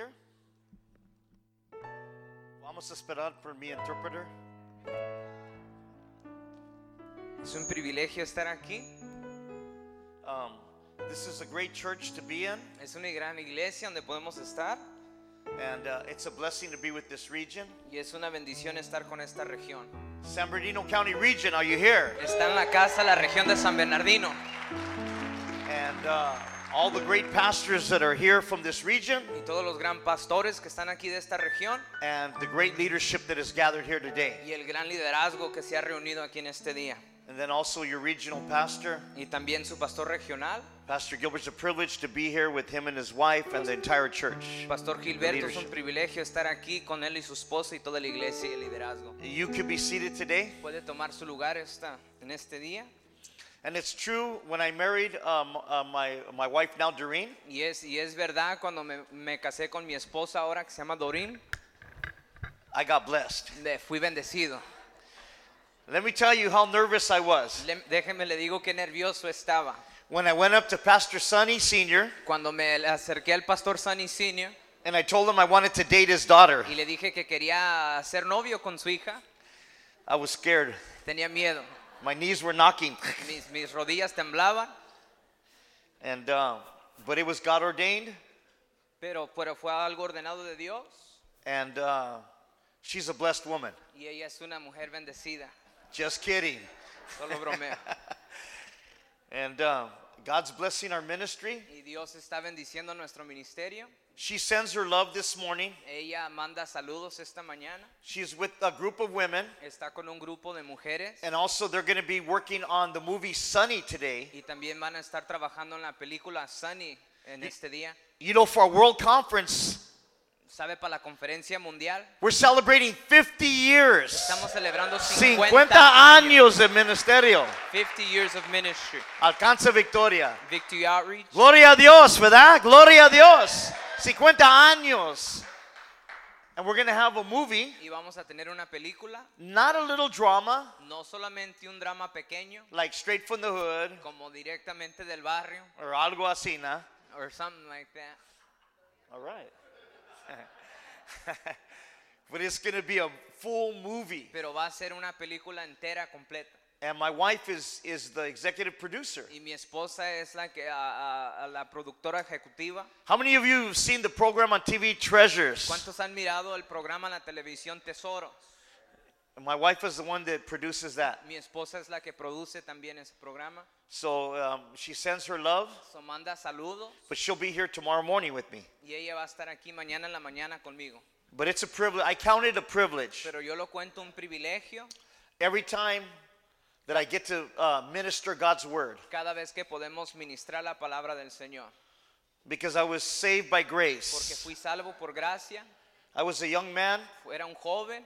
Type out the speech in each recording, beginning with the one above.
here? Vamos a esperar por mi interpreter. Es un privilegio estar aquí. Um, this is a great church to be in, Es una gran iglesia donde podemos estar and uh, it's a blessing to be with this region. y es una bendición estar con esta región. San Bernardino County region, are you here? Está en la casa la región de San Bernardino And uh, all the great pastors that are here from this region, y todos los gran pastores que están aquí de esta región and the great leadership that is gathered here today. y el gran liderazgo que se ha reunido aquí en este día. And then also your regional pastor, Y también su pastor regional, Pastor Gilbert's a privilege to be here with him and his wife and the entire church. Pastor Gilberto. Es un privilegio estar aquí con él y su esposa y toda la iglesia y el liderazgo. You could be seated today. Puede tomar su lugar esta, en este día. And it's true, when I married um, uh, my, my wife now, Doreen, Y es, y es verdad, cuando me, me casé con mi esposa ahora que se llama Dorín, I got blessed. le fui bendecido. Let me tell you how nervous I was. Le- déjeme le digo qué nervioso estaba. When I went up to Pastor Sonny Sr., Cuando me acerqué al pastor Sonny Senior and I told him I wanted to date his daughter, y le dije que quería ser novio con su hija, I was scared. tenía miedo. My knees were knocking. Mis, mis rodillas temblaban, And, uh, but it was God ordained, pero, pero fue algo ordenado de Dios and uh, she's a blessed woman. y ella es una mujer bendecida. Just kidding. Solo bromeo. And uh, God's blessing our ministry. Y Dios está bendiciendo nuestro ministerio. She sends her love this morning. Ella manda saludos esta mañana. She's with a group of women, Está con un grupo de mujeres and also they're going to be working on the movie Sunny today. y también van a estar trabajando en la película Sunny en este día. You know, for our world conference, ¿Sabe? Para la conferencia mundial we're celebrating 50 years. estamos celebrando 50, 50 años de ministerio. 50 years of ministry. Alcanza victoria. Victory Outreach. Gloria a Dios, ¿verdad? Gloria a Dios. 50 años. And we're going to have a movie, Y vamos a tener una película, not a little drama, no solamente un drama pequeño, like straight from the hood como directamente del barrio, or algo así, ¿no? or something like that. All right. but it's going to be a full movie. Pero va a ser una película entera, completa. And my wife is, is the executive producer. Y mi esposa es la, que, a- la productora ejecutiva. How many of you have seen the program on TV Treasures? ¿Cuántos han mirado el programa en la televisión Tesoros? My wife is the one that produces that. Mi esposa es la que produce también ese programa. So um, she sends her love, So manda saludos but she'll be here tomorrow morning with me. y ella va a estar aquí mañana en la mañana conmigo. But it's a privilege. I count it a privilege Pero yo lo cuento un privilegio every time that I get to uh, minister God's word cada vez que podemos ministrar la palabra del Señor. because I was saved by grace. Porque fui salvo por gracia, I was a young man era un joven,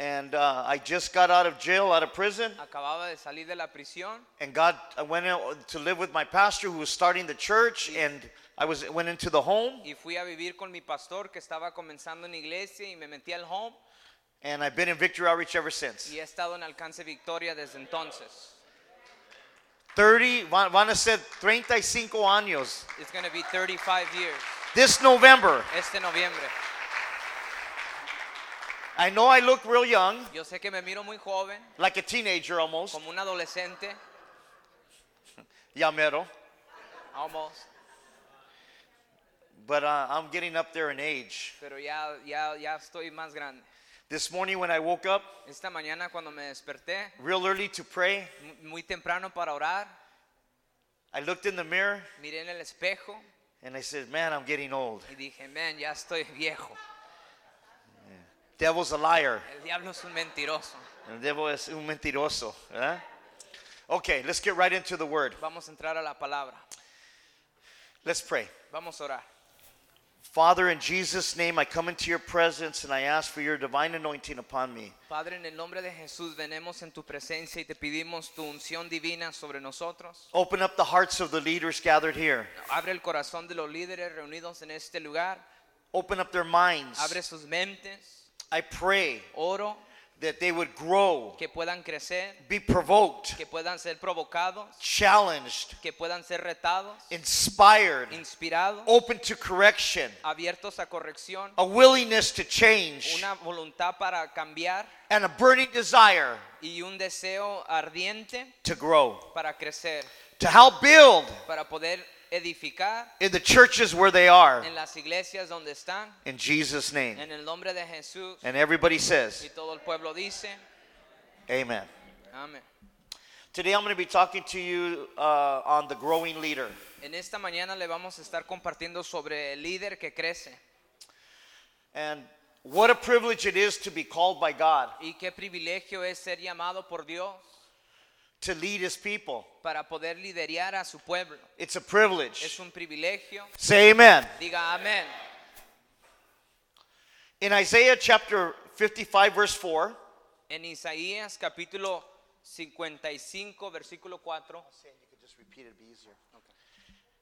and uh, I just got out of jail, out of prison. acababa de salir de la prisión And God, I went out to live with my pastor who was starting the church, and I was went into the home, y fui a vivir con mi pastor que estaba comenzando en iglesia y me metí al home and I've been in Victory Outreach ever since. y he estado en Alcance Victoria desde entonces. 30, van van a ser 35 años. It's going to be 35 years This November, este noviembre. I know I look real young, Yo sé que me miro muy joven, like a teenager almost. como un adolescente, Ya mero. almost, But uh, I'm getting up there in age. pero ya, ya, ya estoy más grande. This morning when I woke up Esta mañana cuando me desperté, real early to pray, mu- muy temprano para orar, I looked in the mirror miré en el espejo and I said, Man, I'm getting old. y dije, man, ya estoy viejo. Devil's a liar. El diablo es un mentiroso. El devil es un mentiroso. ¿eh? Okay, let's get right into the word. Vamos a entrar a la palabra. Let's pray. Vamos a orar. Father, in Jesus' name, I come into your presence and I ask for your divine anointing upon me. Padre, en el nombre de Jesús venemos en tu presencia y te pedimos tu unción divina sobre nosotros. Open up the hearts of the leaders gathered here. Abre el corazón de los líderes reunidos en este lugar. Open up their minds. Abre sus mentes. I pray Oro that they would grow, que puedan crecer, be provoked, que puedan ser provocados, challenged, que puedan ser retados, inspired, inspirados, open to correction, abiertos a corrección, a willingness to change, una voluntad para cambiar and a burning desire y un deseo ardiente to grow, para crecer, to help build para poder edificar in the churches where they are. en las iglesias donde están, In Jesus' name. en el nombre de Jesús. And everybody says, Y todo el pueblo dice, Amen. amén. Today I'm going to be talking to you uh, on the growing leader. En esta mañana le vamos a estar compartiendo sobre el líder que crece. And what a privilege it is to be called by God Y qué privilegio es ser llamado por Dios to lead his people. para poder liderar a su pueblo. It's a privilege. Es un privilegio. Say amen. Diga amén. In Isaiah chapter 55, verse 4, En Isaías capítulo 55, versículo 4.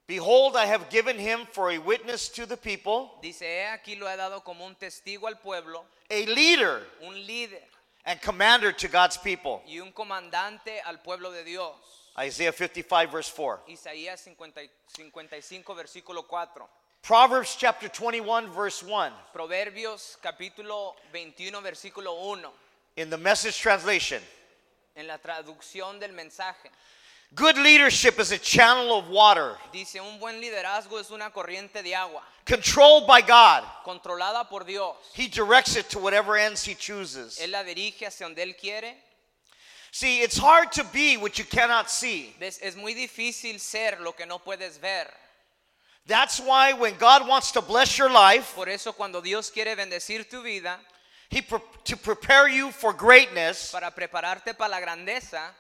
Behold, I have given him for a witness to the people, Dice, aquí lo he dado como un testigo al pueblo, a leader un líder and commander to God's people. y un comandante al pueblo de Dios. Isaiah 55, verse 4. Isaías 50 y- 55, versículo 4. Proverbs chapter 21, verse 1. Proverbios capítulo 21, versículo 1. In the message translation, En la traducción del mensaje. Good leadership is a channel of water Dice, un buen liderazgo es una corriente de agua, controlled by God. controlada por Dios. He directs it to whatever ends he chooses. Él la dirige hacia donde Él quiere. See, it's hard to be what you cannot see. Ves, Es muy difícil ser lo que no puedes ver. That's why when God wants to bless your life, Por eso cuando Dios quiere bendecir tu vida, he pre- to prepare you for greatness para prepararte para la grandeza,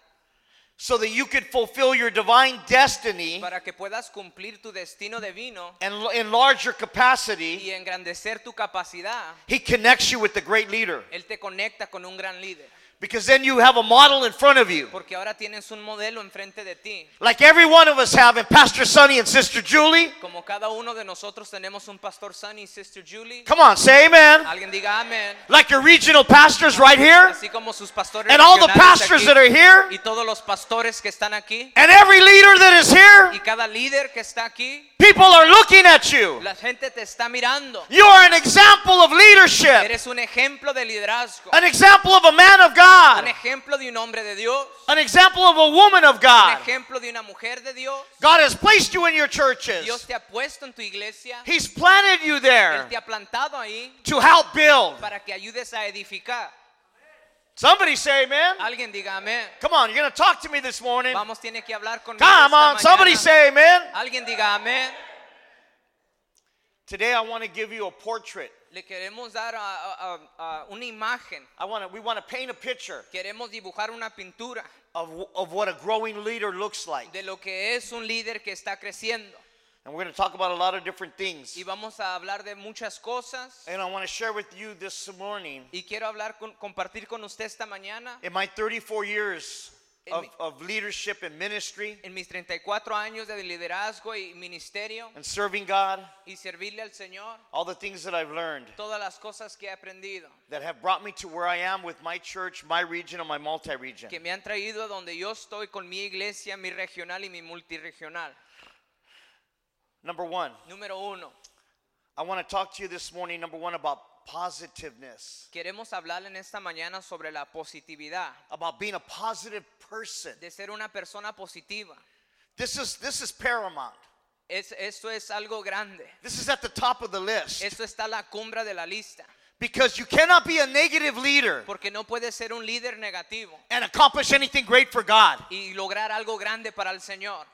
so that you could fulfill your divine destiny para que puedas cumplir tu destino divino and enlarge your capacity, y engrandecer tu capacidad, he connects you with the great leader. Él te conecta con un gran líder. Because then you have a model in front of you. Porque ahora tienes un modelo enfrente de ti. Like every one of us have, and Pastor Sonny and Sister Julie. Como cada uno de nosotros tenemos un pastor Sonny y Sister Julie. Come on, say amen. Alguien diga amén. Like your regional pastors right here, Así como sus pastores and all the pastors aquí, that are here, y todos los pastores que están aquí and every leader that is here. y cada líder que está aquí, People are looking at you. la gente te está mirando. You are an example of leadership, Eres un ejemplo de liderazgo, an example of a man of un God, ejemplo de un hombre de Dios, an example of a woman of un God. ejemplo de una mujer de Dios. God has placed you in your Dios churches. te ha puesto en tu iglesia, He's planted you Él there te ha plantado ahí to help build. para que ayudes a edificar. Somebody say amen. Alguien diga amén. Come on, you're going to talk to me this morning. Vamos, tiene que hablar conmigo. Come on, somebody say amen. Alguien diga amén. Today I want to give you a portrait. Le queremos dar a- a- a- a una imagen. I want we want to paint a picture Queremos dibujar una pintura of of what a growing leader looks like. de lo que es un líder que está creciendo. And we're going to talk about a lot of different things. Y vamos a hablar de muchas cosas. And I want to share with you this morning Y quiero hablar con, compartir con usted esta mañana. in my 34 years of, mi- of leadership and ministry En mis 34 años de liderazgo y ministerio and serving God, y servirle al Señor, all the things that I've learned todas las cosas que he aprendido, that have brought me to where I am with my church, my region, and my multi-region. que me han traído a donde yo estoy con mi iglesia, mi regional y mi multiregional. Number one, Número uno, I want to talk to you this morning, number one, about positiveness, queremos hablar en esta mañana sobre la positividad, about being a positive person. de ser una persona positiva. This is, this is paramount. Es, esto es algo grande. This is at the top of the list. Esto está a la cumbre de la lista. Because you cannot be a negative leader Porque no puedes ser un líder negativo and accomplish anything great for God. y lograr algo grande para el Señor.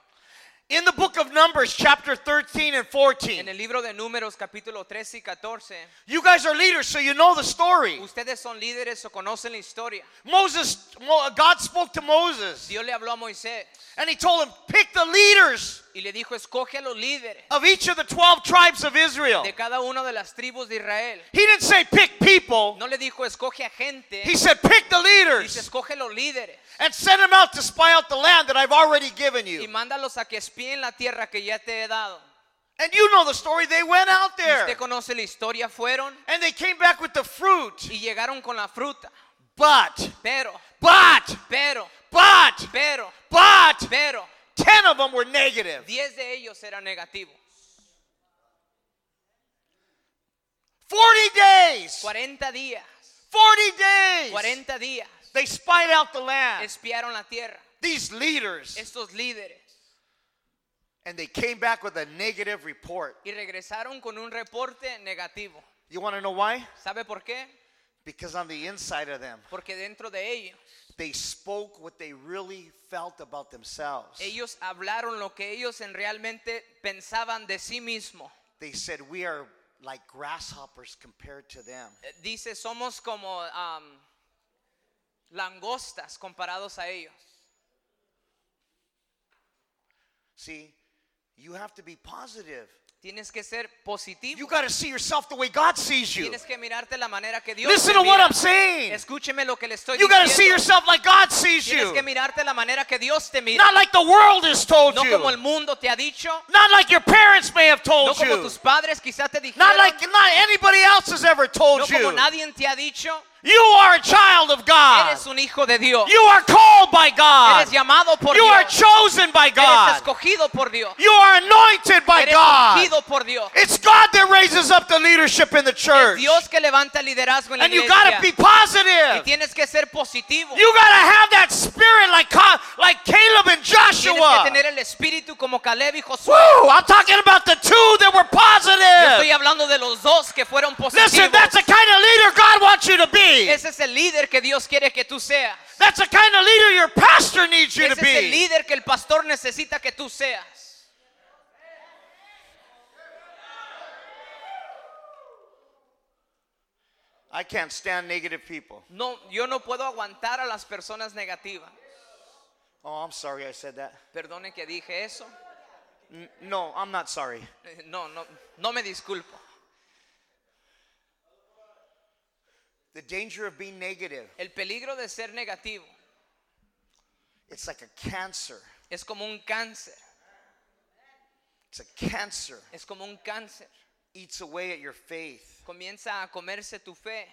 In the book of Numbers, chapter 13 and En 14, el libro de Números capítulo 13 y 14, you guys are leaders, so you know the story. ustedes son líderes o conocen la historia. Moses, God spoke to Moses. Dios le habló a Moisés. And he told him, pick the leaders y le dijo, escoge a los líderes of each of the 12 tribes of Israel. de cada una de las tribus de Israel. He didn't say pick people, No le dijo, escoge a gente, he said pick the dice, leaders escoge los líderes and send them out to spy out the land that I've already given y you. mándalos a que espíen la tierra que ya te he dado. And you know the story, they went out Y there usted conoce la historia, fueron and they came back with the fruit y llegaron con la fruta, But, Pero, but, pero, but, pero, but, pero, 10 of them were negative. diez de ellos eran negativos. 40 days. 40 días, 40 days. 40 días, They spied out the land. espiaron la tierra. These leaders. Estos líderes. And they came back with a negative report. Y regresaron con un reporte negativo. You want to know why? ¿Sabe por qué? Because on the inside of them, Porque dentro de ellos, they spoke what they really felt about themselves. ellos hablaron lo que ellos en realmente pensaban de sí mismos. They said, We are like grasshoppers compared to them. Eh, Dice, somos como am, langostas comparados a ellos. See, you have to be positive. Tienes que ser positivo. You got to see yourself the way God sees you. Tienes que mirarte la manera que Dios Listen te to what. I'm saying. Escúcheme lo que le estoy You got to see diciendo. yourself like God sees Tienes you. que mirarte la manera que Dios te mira. Not like the world has told No como el you. mundo te ha dicho. Not like your parents may have No told como you. tus padres quizá te dijeron. Not like not anybody else has ever No told como you. nadie te ha dicho. You are a child of God. Eres un hijo de Dios. You are called by God. Eres llamado por You are chosen by God. Eres escogido por Dios. You are anointed by Eres God. ungido por Dios. It's God that raises up the leadership in the church. Dios que levanta el liderazgo en la And you got to iglesia. be Y positive. tienes que ser positivo. You got to have that spirit like like Caleb and Joshua. Tienes que tener el espíritu como Caleb y Josué. Woo! I'm talking about the two that were Yo estoy positive. hablando de los dos que fueron positivos. Listen, that's the kind of leader God wants you to be. Ese es el líder que Dios quiere que tú seas. That's the kind of leader your pastor needs you to Ese es el be. líder que el pastor necesita que tú seas. I can't stand negative people. No, yo no puedo aguantar a las personas negativas. Oh, I'm sorry I said that. Perdone que dije eso. N- no, I'm not sorry. No, no, no me disculpo. The danger of being negative, El peligro de ser negativo it's like a cancer. es como un cáncer. It's a cancer. Es como un cáncer. Eats away at your faith. Comienza a comerse tu fe.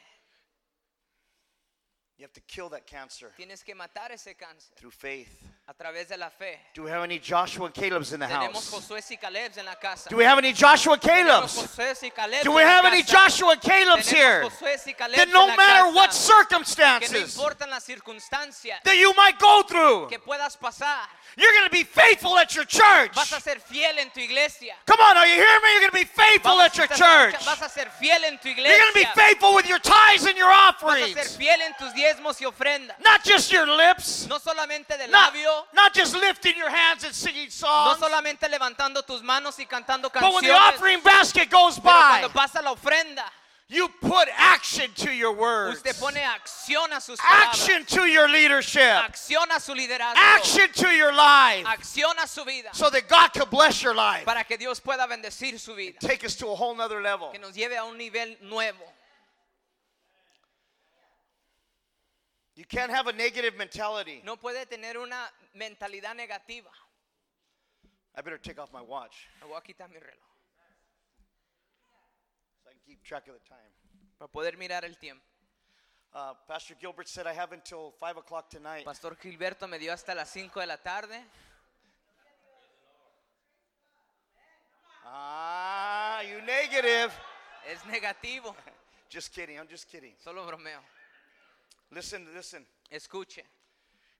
You have to kill that cancer Tienes que matar ese cáncer through faith. A través de la fe. Do we have any Joshua and Caleb's in the Tenemos house? Josué y Caleb en la casa. Do we have any Joshua and Tenemos Caleb's? Josué y Caleb Do en we la have any casa. Joshua and Caleb's Tenemos here? Josué y Caleb That en no la matter what casa. que no circumstances importan las circunstancias that you might go through, que puedas pasar, you're going to be faithful at your church. vas a ser fiel en tu iglesia. Come on, are you hearing me? You're going to be faithful Vamos at your church. Vas a ser fiel en tu You're going to be faithful with your tithes and your Vas a ser offerings. fiel en tus diezmos y ofrendas. Not just your lips. No solamente de Not, labio, not just lifting your hands and singing songs, no solamente levantando tus manos y cantando canciones. But when the offering basket goes Pero by, cuando pasa la ofrenda, you put action to your words. usted pone acción a sus palabras. Action to your leadership. Acción a su liderazgo. Action to your life. Acción a su vida. So that God can bless your life. Para que Dios pueda bendecir su vida. Take us to a whole other level. Que nos lleve a un nivel nuevo. You can't have a negative mentality. No puede tener una mentalidad negativa. I better take off my watch Me voy a quitar mi reloj so I can keep track of the time. para poder mirar el tiempo. Uh, Pastor Gilbert said I have until 5 o'clock tonight. Pastor Gilberto me dio hasta las 5 de la tarde. Ah, you negative. Es negativo. Just kidding. I'm just kidding. Solo bromeo. Listen, listen. Escuche.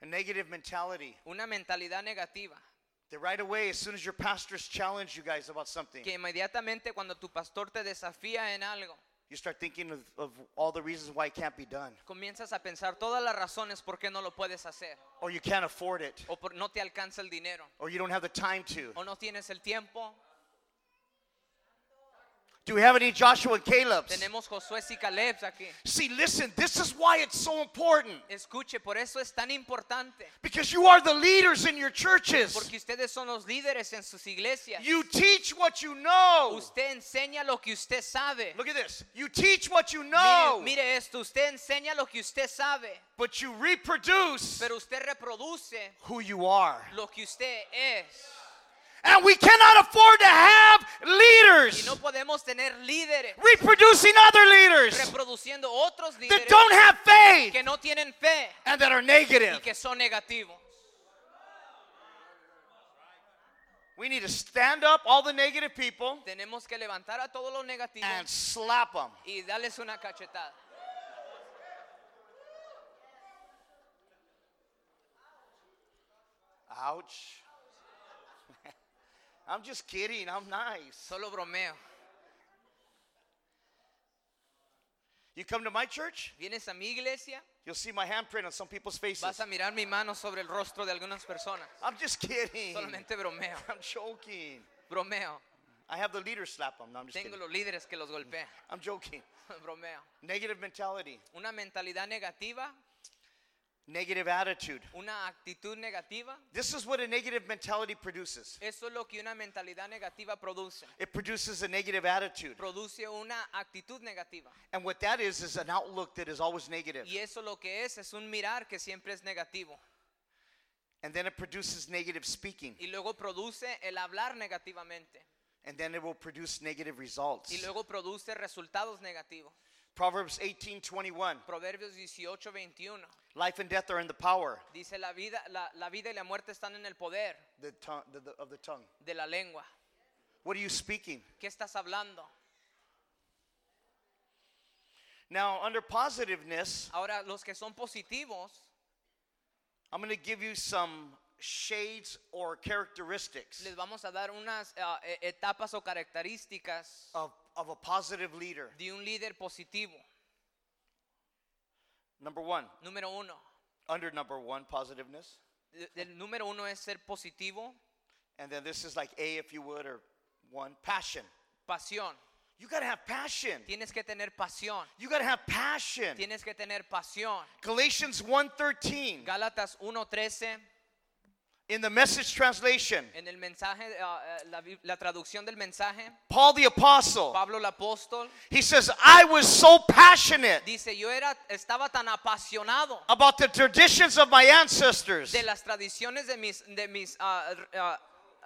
A negative mentality. Una mentalidad negativa. That right away, as soon as your pastors challenge you guys about something, Que inmediatamente cuando tu pastor te desafía en algo, you start thinking of, of all the reasons why it can't be done. comienzas a pensar todas las razones por qué no lo puedes hacer. Or you can't afford it. O por, no te alcanza el dinero. Or you don't have the time to. O no tienes el tiempo. Do we have any Joshua and Caleb's? Tenemos Josué y Caleb aquí. See, listen, this is why it's so important. Escuche, por eso es tan importante. Because you are the leaders in your churches. Porque ustedes son los líderes en sus iglesias. You teach what you know. Usted enseña lo que usted sabe. Look at this. You teach what you know, Mire, mire esto, usted enseña lo que usted sabe, but you reproduce pero usted reproduce who you are. lo que usted es. And we cannot afford to have Y leaders no podemos tener líderes reproducing other leaders reproduciendo otros that don't have faith que no tienen fe and that are y negative. que son negativos. We need to stand up all the negative people Tenemos que levantar a todos los negativos and slap them. y darles una cachetada. Ouch. I'm just kidding. I'm nice. Solo bromeo. You come to my church, Vienes a mi iglesia, you'll see my handprint on some people's faces. vas a mirar mi mano sobre el rostro de algunas personas. I'm just kidding. Solamente bromeo. I'm joking. Bromeo. I have the leader slap them. No, I'm just Tengo kidding. los líderes que los golpean. I'm joking. Bromeo. Negative mentality, Una mentalidad negativa, negative attitude. una actitud negativa. This is what a negative mentality produces. Eso es lo que una mentalidad negativa produce. It produces a negative attitude. Produce una actitud negativa. And what that is is an outlook that is always negative. Y eso lo que es es un mirar que siempre es negativo. And then it produces negative speaking. Y luego produce el hablar negativamente. And then it will produce negative results. Y luego produce resultados negativos. Proverbs 18:21. Proverbios 18, 21. Life and death are in the power Dice la vida, la, la vida y la muerte están en el poder the tongue, the, the- of the tongue. de la lengua. What are you speaking? ¿Qué estás hablando? Now, under positiveness, Ahora, los que son positivos, I'm going to give you some shades or characteristics les vamos a dar unas ah, e- etapas o características of, of a positive leader. de un líder positivo. Number one, Número uno. under number one, positiveness. El número uno es ser positivo, And then this is like A, if you would, or one, passion. pasión. You got to have passion. Tienes que tener pasión. You got to have passion. Tienes que tener pasión. Galatians 1:13 Gálatas 1:13 in the message translation. en el mensaje ah, la, la traducción del mensaje Paul the apostle, Pablo el apóstol he says, "I was so passionate dice, "Yo era estaba tan apasionado about the traditions of my ancestors. de las tradiciones de mis de mis r- ah,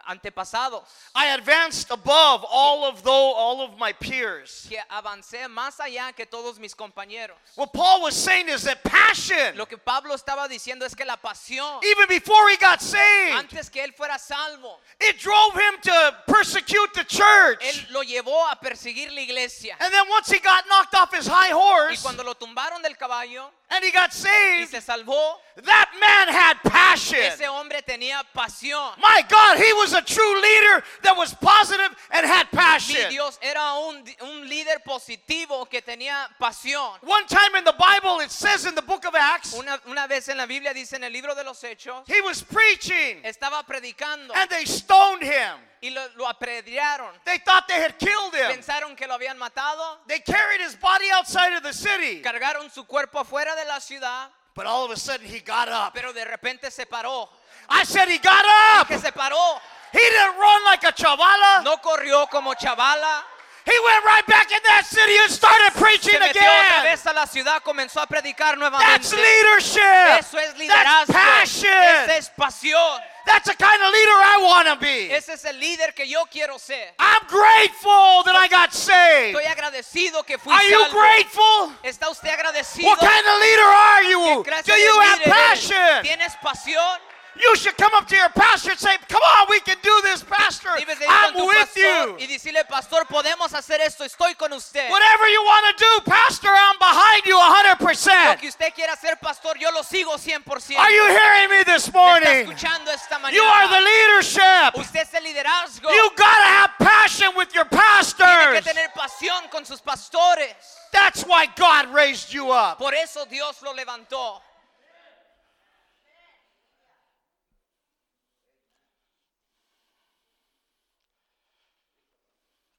antepasados I advanced above all of though all of my peers." que avancé más allá que todos mis compañeros." What Paul was saying is that passion, Lo que Pablo estaba diciendo es que la pasión even before he got saved, antes que él fuera salvo, it drove him to persecute the church. él lo llevó a perseguir la iglesia. And then once he got knocked off his high Y horse cuando lo tumbaron del caballo and he got y saved, se salvó, that man had passion. ese hombre tenía pasión. My God, he was a true leader that was positive and had Mi passion. Dios era un, un líder positivo que tenía pasión. One time in the Bible, it says in the book of Acts, Una, una vez en la Biblia dice en el libro de los Hechos, he was preaching estaba predicando and they stoned him. y lo, lo apedrearon. They thought they had killed him. Pensaron que lo habían matado, They carried his body outside of the city. cargaron su cuerpo afuera de la ciudad, But all of a sudden, he got up. pero de repente se paró. I said he got up. Que se paró, He didn't run like a chavala. no corrió como chavala, He went right back in that city and started preaching se metió otra again. vez a la ciudad, comenzó a predicar That's nuevamente. leadership. Eso es That's passion. Esa es pasión. That's the kind of leader I want to be. Ese es el líder que yo quiero ser. I'm grateful that I got saved. Estoy agradecido que fui Are you salvo. grateful? ¿Está usted agradecido? What kind of leader are ¿Qué you? Do you have passion? ¿Tienes pasión? You should come up to your pastor and say, Come on, we can do this, Pastor. Debes de ir I'm with you. y decirle, pastor, podemos hacer esto, estoy con usted. Whatever you want to do, Pastor, I'm behind you 100%. que usted quiera hacer, pastor, yo lo sigo 100%. Are you hearing me this ¿Me está morning? escuchando esta mañana? You are the leadership. Usted es el liderazgo. You gotta have passion with your Tiene que pastors. tener pasión con sus pastores. That's why God raised you up. Por eso Dios lo levantó.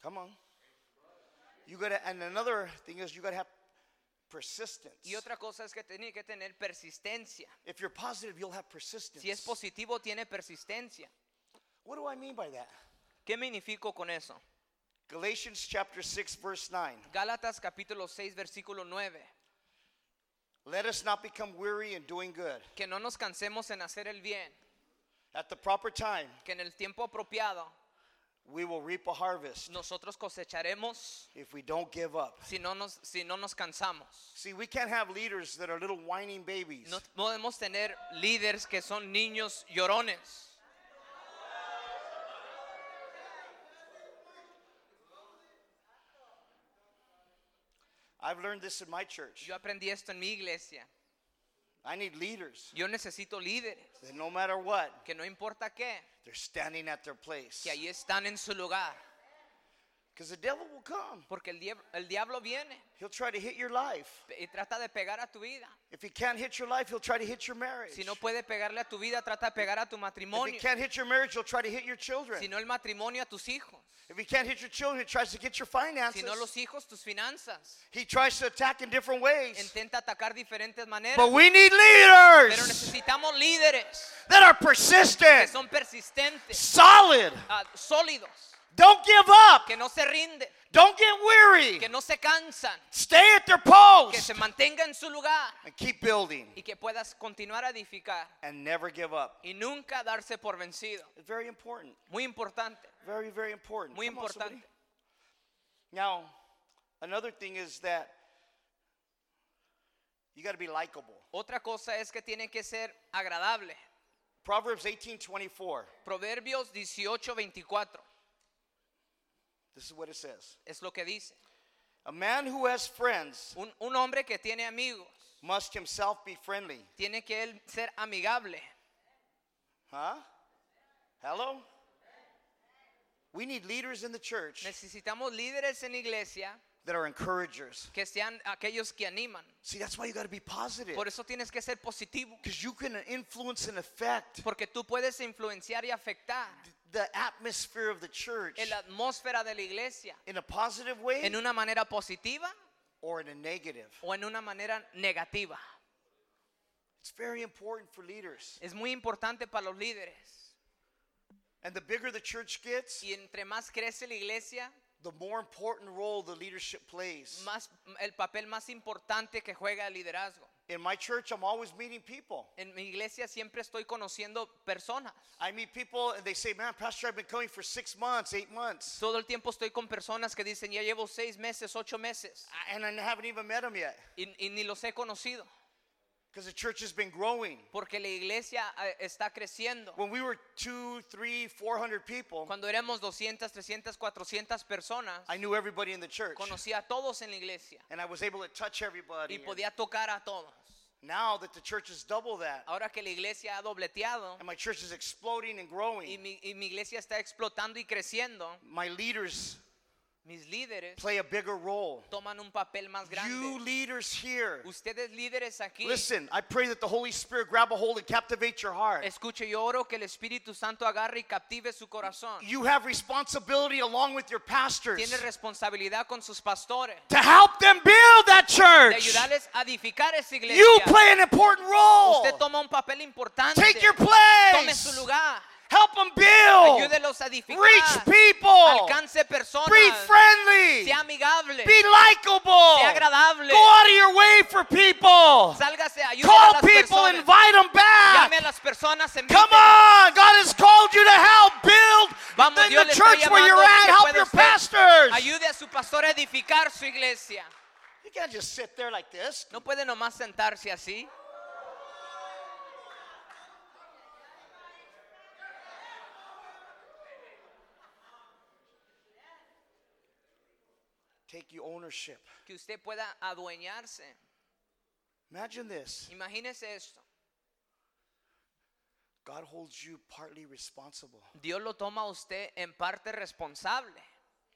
Come on. You gotta, and another thing is you gotta have persistence. Y otra cosa es que tiene que tener persistencia. If you're positive, you'll have persistence. Si es positivo, tiene persistencia. What do I mean by that? ¿Qué significo con eso? Galatians chapter 6, verse 9. Gálatas capítulo 6, versículo 9. Let us not become weary in doing good. Que no nos cansemos en hacer el bien. at the proper time, que en el tiempo apropiado we will reap a harvest nosotros cosecharemos if we don't give up. si no nos, si no nos cansamos. See, we can't have leaders that are little whining babies. No podemos tener líderes que son niños llorones. I've learned this in my church. Yo aprendí esto en mi iglesia. I need leaders Yo necesito líderes that no matter what, que no importa qué, they're standing at their place. que ahí están en su lugar. Because the devil will come. Porque el, diab- el diablo viene He'll try to hit your life. y trata de pegar a tu vida. If he can't hit your life, he'll try to hit your marriage. Si no puede pegarle a tu vida, trata de pegar a tu matrimonio. If he can't hit your marriage, he'll try to hit your children. Si no el matrimonio a tus hijos. If he can't hit your children, he tries to get your finances. Si no los hijos, tus finanzas. He tries to attack in different ways. Intenta atacar diferentes maneras. But we need leaders. Pero necesitamos líderes that are persistent. que son persistentes, solid. ah, sólidos, Don't give up. que no se rinden, Don't get weary. que no se cansan, Stay at their que post se mantenga en su lugar and keep building y que puedas continuar a edificar and never give up. y nunca darse por vencido. It's very important. Muy importante, Very, very important. muy Come on, somebody. importante. Now, another thing is that you got to be likable. Otra cosa es que tiene que ser agradable. Proverbs 18:24. Proverbios 18:24 This is what it says. es lo que dice. A man who has friends Un, un hombre que tiene amigos must himself be friendly. tiene que él ser amigable. Huh? Hello? We need leaders in the church Necesitamos líderes en iglesia that are encouragers. que sean aquellos que animan. See, that's why you got to be positive. Por eso tienes que ser positivo, Because you can influence and affect porque tú puedes influenciar y afectar the atmosphere of the church en la atmósfera de la iglesia in a positive way en una manera positiva or in a negative. o en una manera negativa. It's very important for leaders. Es muy importante para los líderes. And the bigger the church gets, Y entre más crece la iglesia, the more important role the leadership plays. más el papel más importante que juega el liderazgo. In my church, I'm always meeting people. En mi iglesia siempre estoy conociendo personas. I meet people and they say, Man, Pastor, I've been coming for six months, eight months. Todo el tiempo estoy con personas que dicen, ya llevo seis meses, ocho meses, And I haven't even met them yet y, y ni los he conocido, because the church has been growing. porque la iglesia eh, está creciendo. When we were two, three, four hundred people, Cuando éramos 200, 300, 400 personas, I knew everybody in the church. conocía a todos en la iglesia And I was able to touch everybody. y podía tocar a todos. Now that the church is double that, Ahora que la iglesia ha dobleteado and my church is exploding and growing. y mi, y mi iglesia está explotando y creciendo, my leaders mis líderes play a bigger role. toman un papel más You leaders here, Ustedes líderes aquí, listen, I pray that the Holy Spirit grab a hold and captivate your heart. escuche, yo oro que el Espíritu Santo agarre y captive su corazón. You have responsibility along with your pastors Tiene responsabilidad con sus pastores to help them build that de church. ayudarles a edificar esa iglesia. You play an important role. Usted toma un papel importante. Take your Tome su place. lugar. Help them build. Ayúdelos a edificar. Reach people. Alcance personas. Be friendly. Sea amigable. Be likable. Sea agradable. Go out of your way for people. Sálgase, ayúdele a Call las people, personas. invite them back. Llame a las personas, invite. Come on. God has called you to help build Vamos, Dios the está church where you're a at. Help your usted pastors. Ayude a su pastor a edificar su iglesia. You can't just sit there like this. No puede nomás sentarse así. Take your ownership. Que usted pueda adueñarse. Imagine this. Imagínese esto. God holds you partly responsible Dios lo toma a usted en parte responsable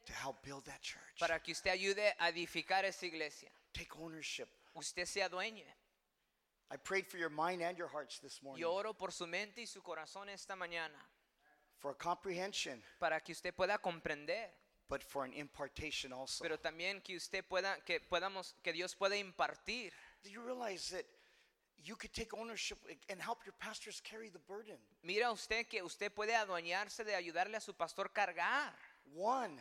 to help build that church. para que usted ayude a edificar esa iglesia. Take ownership. Usted se adueñe. I prayed for your mind and your hearts this morning Yo oro por su mente y su corazón esta mañana for comprehension, para que usted pueda comprender, but for an impartation also. pero también que usted pueda que podamos que Dios pueda impartir. Do you realize that you could take ownership and help your pastors carry the burden? Mira usted que usted puede adueñarse de ayudarle a su pastor cargar. One,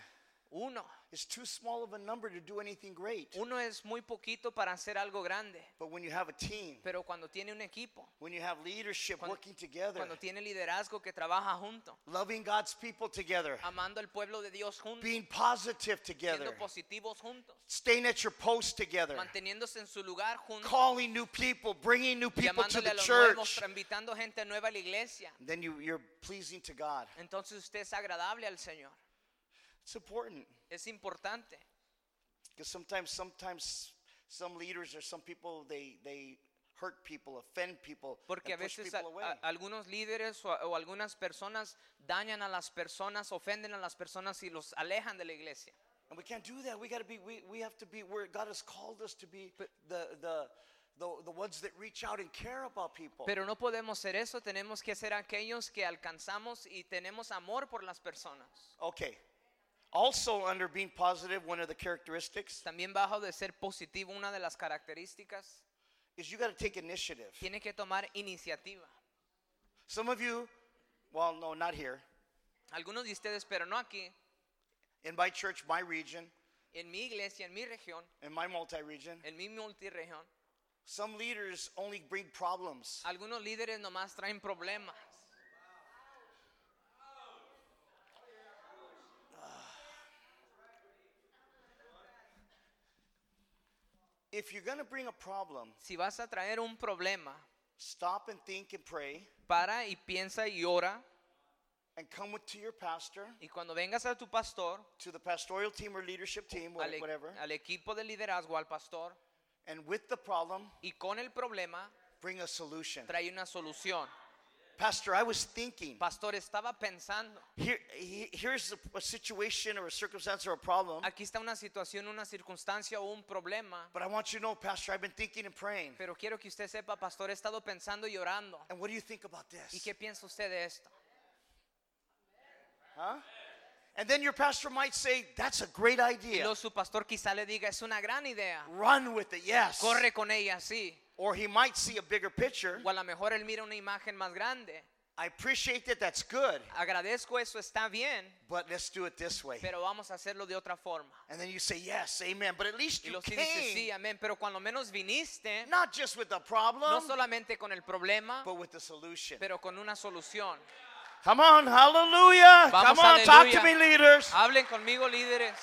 Uno. is too small of a number to do anything great. Uno es muy poquito para hacer algo grande. But when you have a team, Pero cuando tiene un equipo, when you have leadership Cuando- working together, cuando tiene liderazgo que trabaja junto, loving God's people together, amando al pueblo de Dios juntos, being positive together, siendo positivos juntos, staying at your post together, manteniéndose en su lugar juntos, calling new people, bringing new people to the a los nuevos, invitando gente nueva a la iglesia. then you, you're pleasing to God. Entonces usted es agradable al Señor. It's important Es importante. because sometimes, sometimes some leaders or some people they they hurt people, offend people, Porque a and push veces a- people away. a- algunos líderes o, o algunas personas dañan a las personas, ofenden a las personas y los alejan de la iglesia. And we can't do that. We got to be. We, we have to be where God has called us to be. The the the the ones that reach out and care about people. Pero no podemos ser eso, tenemos que ser aquellos que alcanzamos y tenemos amor por las personas. Okay. Also, under being positive, one of the characteristics También bajo de ser positivo, una de las características, is you got to take initiative. tiene que tomar iniciativa. Some of you, well, no, not here. Algunos de ustedes, pero no aquí, In my church, my region, en mi iglesia, en mi región, in my multi-region, en mi multiregión, some leaders only bring problems. algunos líderes nomás traen problemas. If you're going to bring a problem, Si vas a traer un problema, stop and think and pray para y piensa y ora. and come with, to your pastor, Y cuando vengas a tu pastor, to the pastoral team or leadership team, wha- al, e- whatever, al equipo de liderazgo, al pastor, and with the problem, y con el problema bring a solution. trae una solución. Pastor, I was thinking, Pastor, estaba pensando, here, here's a, situation or a circumstance or a problem, aquí está una situación, una circunstancia o un problema, but I want you to know, Pastor, I've been thinking and praying. pero quiero que usted sepa, pastor, he estado pensando y orando. And what do you think about this? ¿Y qué piensa usted de esto? Huh? And then your pastor might say, That's a great idea. luego su pastor quizá le diga, es una gran idea, Run with it, yes. corre con ella, sí. Or he might see a bigger picture. O a lo mejor él mira una imagen más grande. I appreciate that, that's good, Agradezco eso, está bien, but let's do it this way. pero vamos a hacerlo de otra forma. And then you say, Yes, amen. But at least Y you los sí came, amén, pero cuando menos viniste, not just with the no problem, solamente con el problema, but with the solution. pero con una solución. Come on, hallelujah. Vamos, Come on, talk to me, leaders. Hablen conmigo, líderes.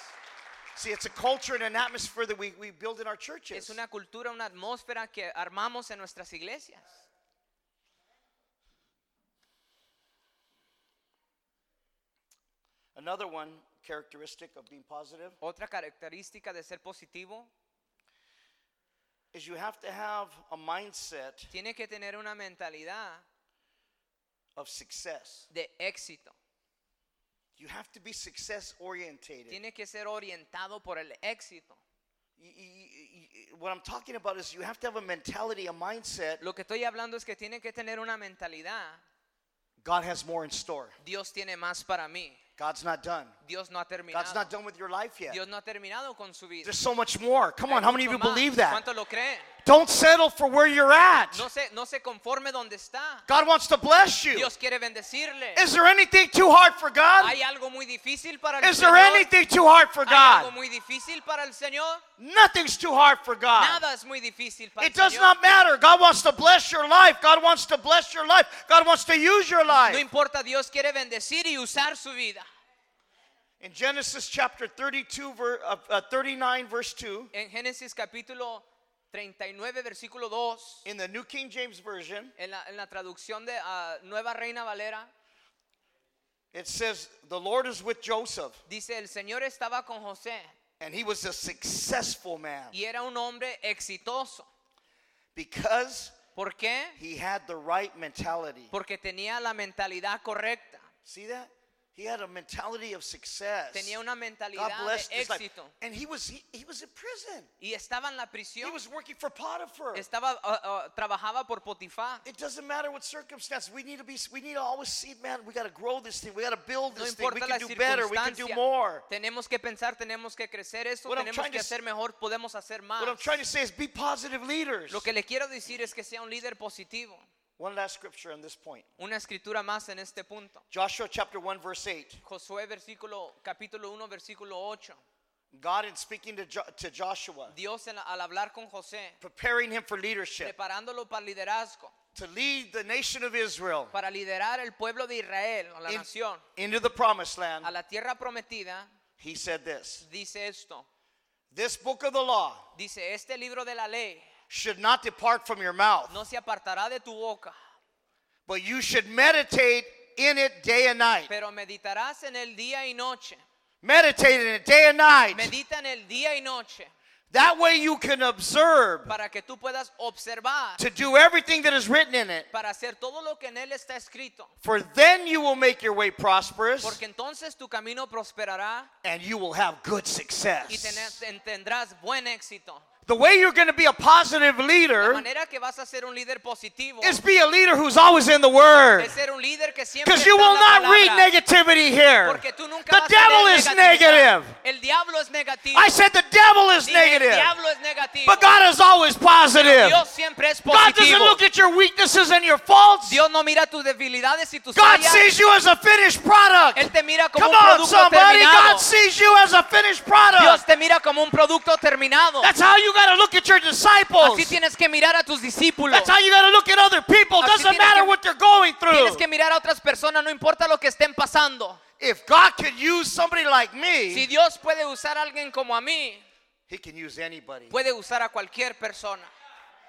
See, it's a culture and an atmosphere that we, we build in our churches. Es una cultura, una atmósfera que armamos en nuestras iglesias. Another one characteristic of being positive Otra característica de ser positivo, is you have to have a mindset tiene que tener una mentalidad of success. de éxito. You have to be success orientated. Tiene que ser orientado por el éxito. Y- y- y- y- What I'm talking about is you have to have a mentality, a mindset. Lo que estoy hablando es que tiene que tener una mentalidad. God has more in store. Dios tiene más para mí. God's not done. Dios no ha terminado. God's not done with your life yet. Dios no ha terminado con su vida. There's so much more. Come on, how many of you believe that? ¿Cuántos lo creen? Don't settle for where you're at. No se, no se conforme donde está. God wants to bless you. Dios quiere bendecirle. Is there anything too hard for God? ¿Hay algo muy difícil para el Is there Señor? anything too hard for God? ¿Hay algo muy difícil para el Señor? Nothing's too hard for God. Nada es muy difícil para It el does Señor. not matter. God wants to bless your life. God wants to bless your life. God wants to use your life. No importa, Dios quiere bendecir y usar su vida. In Genesis chapter 32, ver, uh, uh, 39, verse 2, En Génesis capítulo 39, versículo 2, in the New King James Version, en la, en la traducción de ah, Nueva Reina Valera, it says, The Lord is with Joseph, dice, el Señor estaba con José and he was a successful man y era un hombre exitoso. because ¿Por qué? he had the right mentality. Porque tenía la mentalidad correcta. See that? He had a mentality of success. Tenía una God mentalidad blessed de his life. éxito. And he was he, he was in prison. Y estaba en la He prisión. was working for Potiphar. Estaba, ah, ah, trabajaba por Potifar. It doesn't matter what circumstance. We need to be. We need to always see, man. We got to grow this thing. We got to build No this thing. We can do better. We can do more. Tenemos que pensar, tenemos que crecer esto, What I'm tenemos trying que hacer mejor, podemos hacer más. What I'm trying to say is, be positive leaders. Lo que le quiero decir es que sea un líder positivo. One last scripture on this point. Una escritura más en este punto. Joshua chapter 1 verse 8. Josué versículo capítulo 1 versículo 8. God in speaking to, jo- to Joshua, Dios en- al hablar con José, preparing him for leadership, preparándolo para liderazgo, to lead the nation of Israel para liderar el pueblo de Israel la in- nación into the promised land, a la tierra prometida, he said this. dice esto. This book of the law Dice, este libro de la ley should not depart from your mouth, no se apartará de tu boca, but you should meditate in it day and night. pero meditarás en el día y noche. Meditate in it day and night. Medita en el día y noche That way you can observe para que tú puedas observar, to do everything that is written in it. para hacer todo lo que en él está escrito. For then you will make your way prosperous Porque entonces tu camino prosperará and you will have good y success. tener- tendrás buen éxito. The way you're going to be a positive leader que vas a ser un líder positivo is be a leader who's always in the Word. es ser un líder que siempre Because you will not read negativity here. The devil is negative. El es. I said the devil is negative. But God is always positive. God doesn't look at your weaknesses and your faults. Dios no mira tus debilidades y tus God fallas. sees you as a finished product. Él te mira como Come un on, somebody. terminado. God sees you as a finished Dios product. te mira como un producto terminado. That's how you got to look at your disciples. Así tienes que mirar a tus discípulos. That's how you got to look at other people. Así Doesn't matter que- what they're going through. Tienes que mirar a otras personas, no importa lo que estén pasando. If God could use somebody like Si me, Dios puede usar a alguien como a mí, He can use anybody. puede usar a cualquier persona.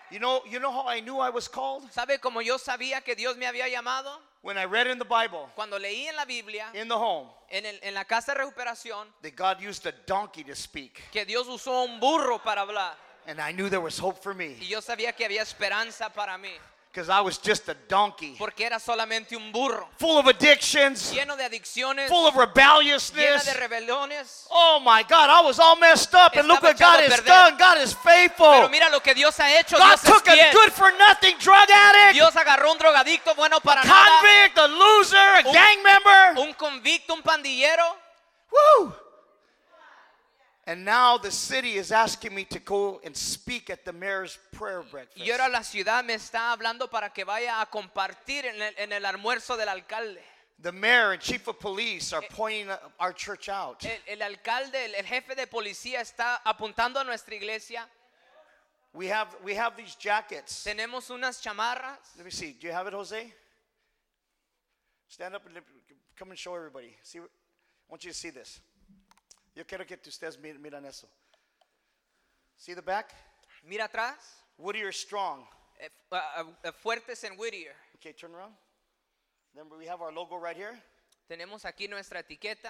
You know, you know how I knew I was called? ¿Sabe cómo yo sabía que Dios me había llamado? When I read in the Bible, Cuando leí en la Biblia, in the home, en, el- en la casa de recuperación, that God used a donkey to speak. que Dios usó un burro para hablar. And I knew there was hope for Y me yo sabía que había esperanza para mí, because I was just a donkey, porque era solamente un burro, full of addictions, lleno de adicciones, full of llena rebelliousness. de rebeliones. Oh my God, I was all messed up. And look what God a has done. God is faithful. Pero mira lo que Dios ha hecho, God Dios es took a good for nothing drug addict, Dios agarró un drogadicto bueno para nada, convict, a loser, a Un- gang member. un convicto, un pandillero, Woo! And now the city is asking me to go and speak at the mayor's prayer breakfast. y ahora la ciudad me está hablando para que vaya a compartir en el, en el almuerzo del alcalde. The mayor and chief of police are pointing our church out. El, el alcalde, el, el jefe de policía está apuntando a nuestra iglesia. We have we have these jackets. Tenemos unas chamarras. Let me see. Do you have it, Jose? Stand up and come and show everybody. See, I want you to see this. Yo quiero que ustedes mir- miran eso. See the back? Mira atrás. Whittier Strong. eh, ah, ah, fuertes en Whittier. Okay, turn around. Then we have our logo right here. Tenemos aquí nuestra etiqueta.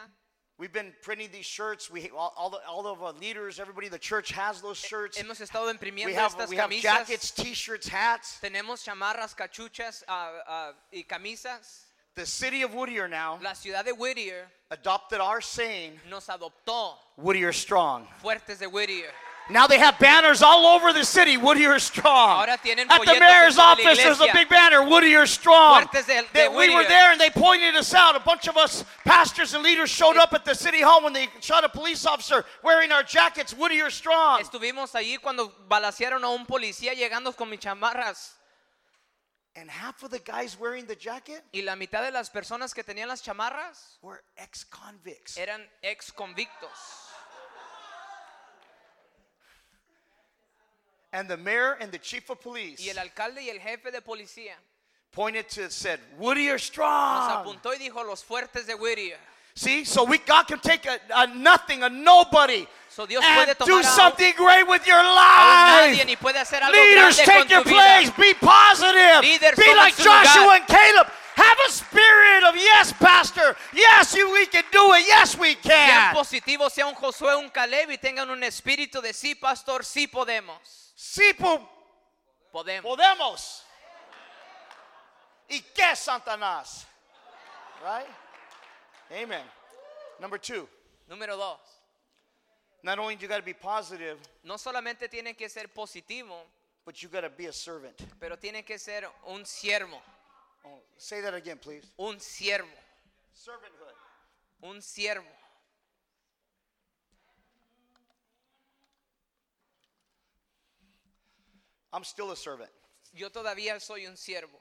We've been printing these shirts. We all, all the all of our leaders, everybody in the church has those shirts. Hemos estado imprimiendo We have estas we have camisas. jackets, t-shirts, hats. Tenemos chamarras, cachuchas ah, ah, y camisas. The city of Whittier now La ciudad de Whittier adopted our saying, nos adoptó Whittier Strong. fuertes de Whittier. Now they have banners all over the city. Whittier Strong. Ahora tienen At the mayor's en toda la office, there's a big banner. Whittier Strong. De- de That we were there and they pointed us out. A bunch of us pastors and leaders showed up at the city hall when they shot a police officer wearing our jackets. Whittier Strong. Estuvimos allí cuando balacearon a un policía llegando con mis chamarras. And half of the guys wearing the jacket Y la mitad de las personas que tenían las chamarras were ex-convicts. eran ex convictos. And the mayor and the chief of police Y el alcalde y el jefe de policía pointed to said, Whittier nos Strong. apuntó y dijo los fuertes de Whittier. See, so we God can take a, a nothing, a nobody, So Dios and puede do tomar a, something great with your life. Leaders, take your tu vida. place. Be positive. Líderes, Be like Joshua lugar. and Caleb. Have a spirit of yes, Pastor. Yes, you, we can do it. Yes, we Sean can. positivos, sea un Josué, un Caleb y tengan un espíritu de sí, pastor, sí podemos. Sí po- Podemos. podemos. ¿Y qué, Satanás? Right? Amen. Number two. Número dos. Not only do you got to be positive, No solamente tiene que ser positivo, but you got to be a servant. pero tiene que ser un siervo. Oh, say that again, please. Un siervo. Servanthood. Un siervo. I'm still a servant. Yo todavía soy un siervo.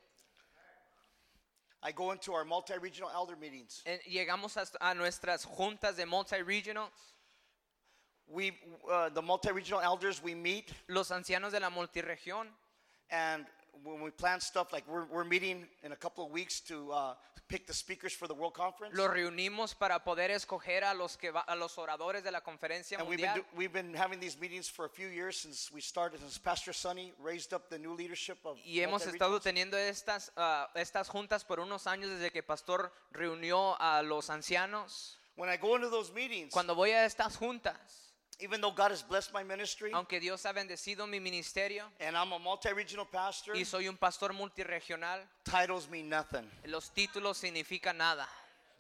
I go into our multi-regional elder meetings. eh, llegamos hasta- a nuestras juntas de multi-regional. We, uh, the multi-regional elders, we meet Los ancianos de la multiregión. and when we plan stuff, like we're, we're meeting in a couple of weeks to uh, pick the speakers for the World Conference. Los reunimos para poder escoger a los, que va- a los oradores de la conferencia And we've been, mundial. do, we've been having these meetings for a few years since we started, since Pastor Sonny raised up the new leadership of Y hemos estado teniendo estas, ah, estas juntas por unos años desde que Pastor reunió a los ancianos. When I go into those meetings, Cuando voy a estas juntas, even though God has blessed my ministry aunque Dios ha bendecido mi ministerio and I'm a multi-regional pastor, y soy un pastor multiregional, titles mean nothing. los títulos significan nada.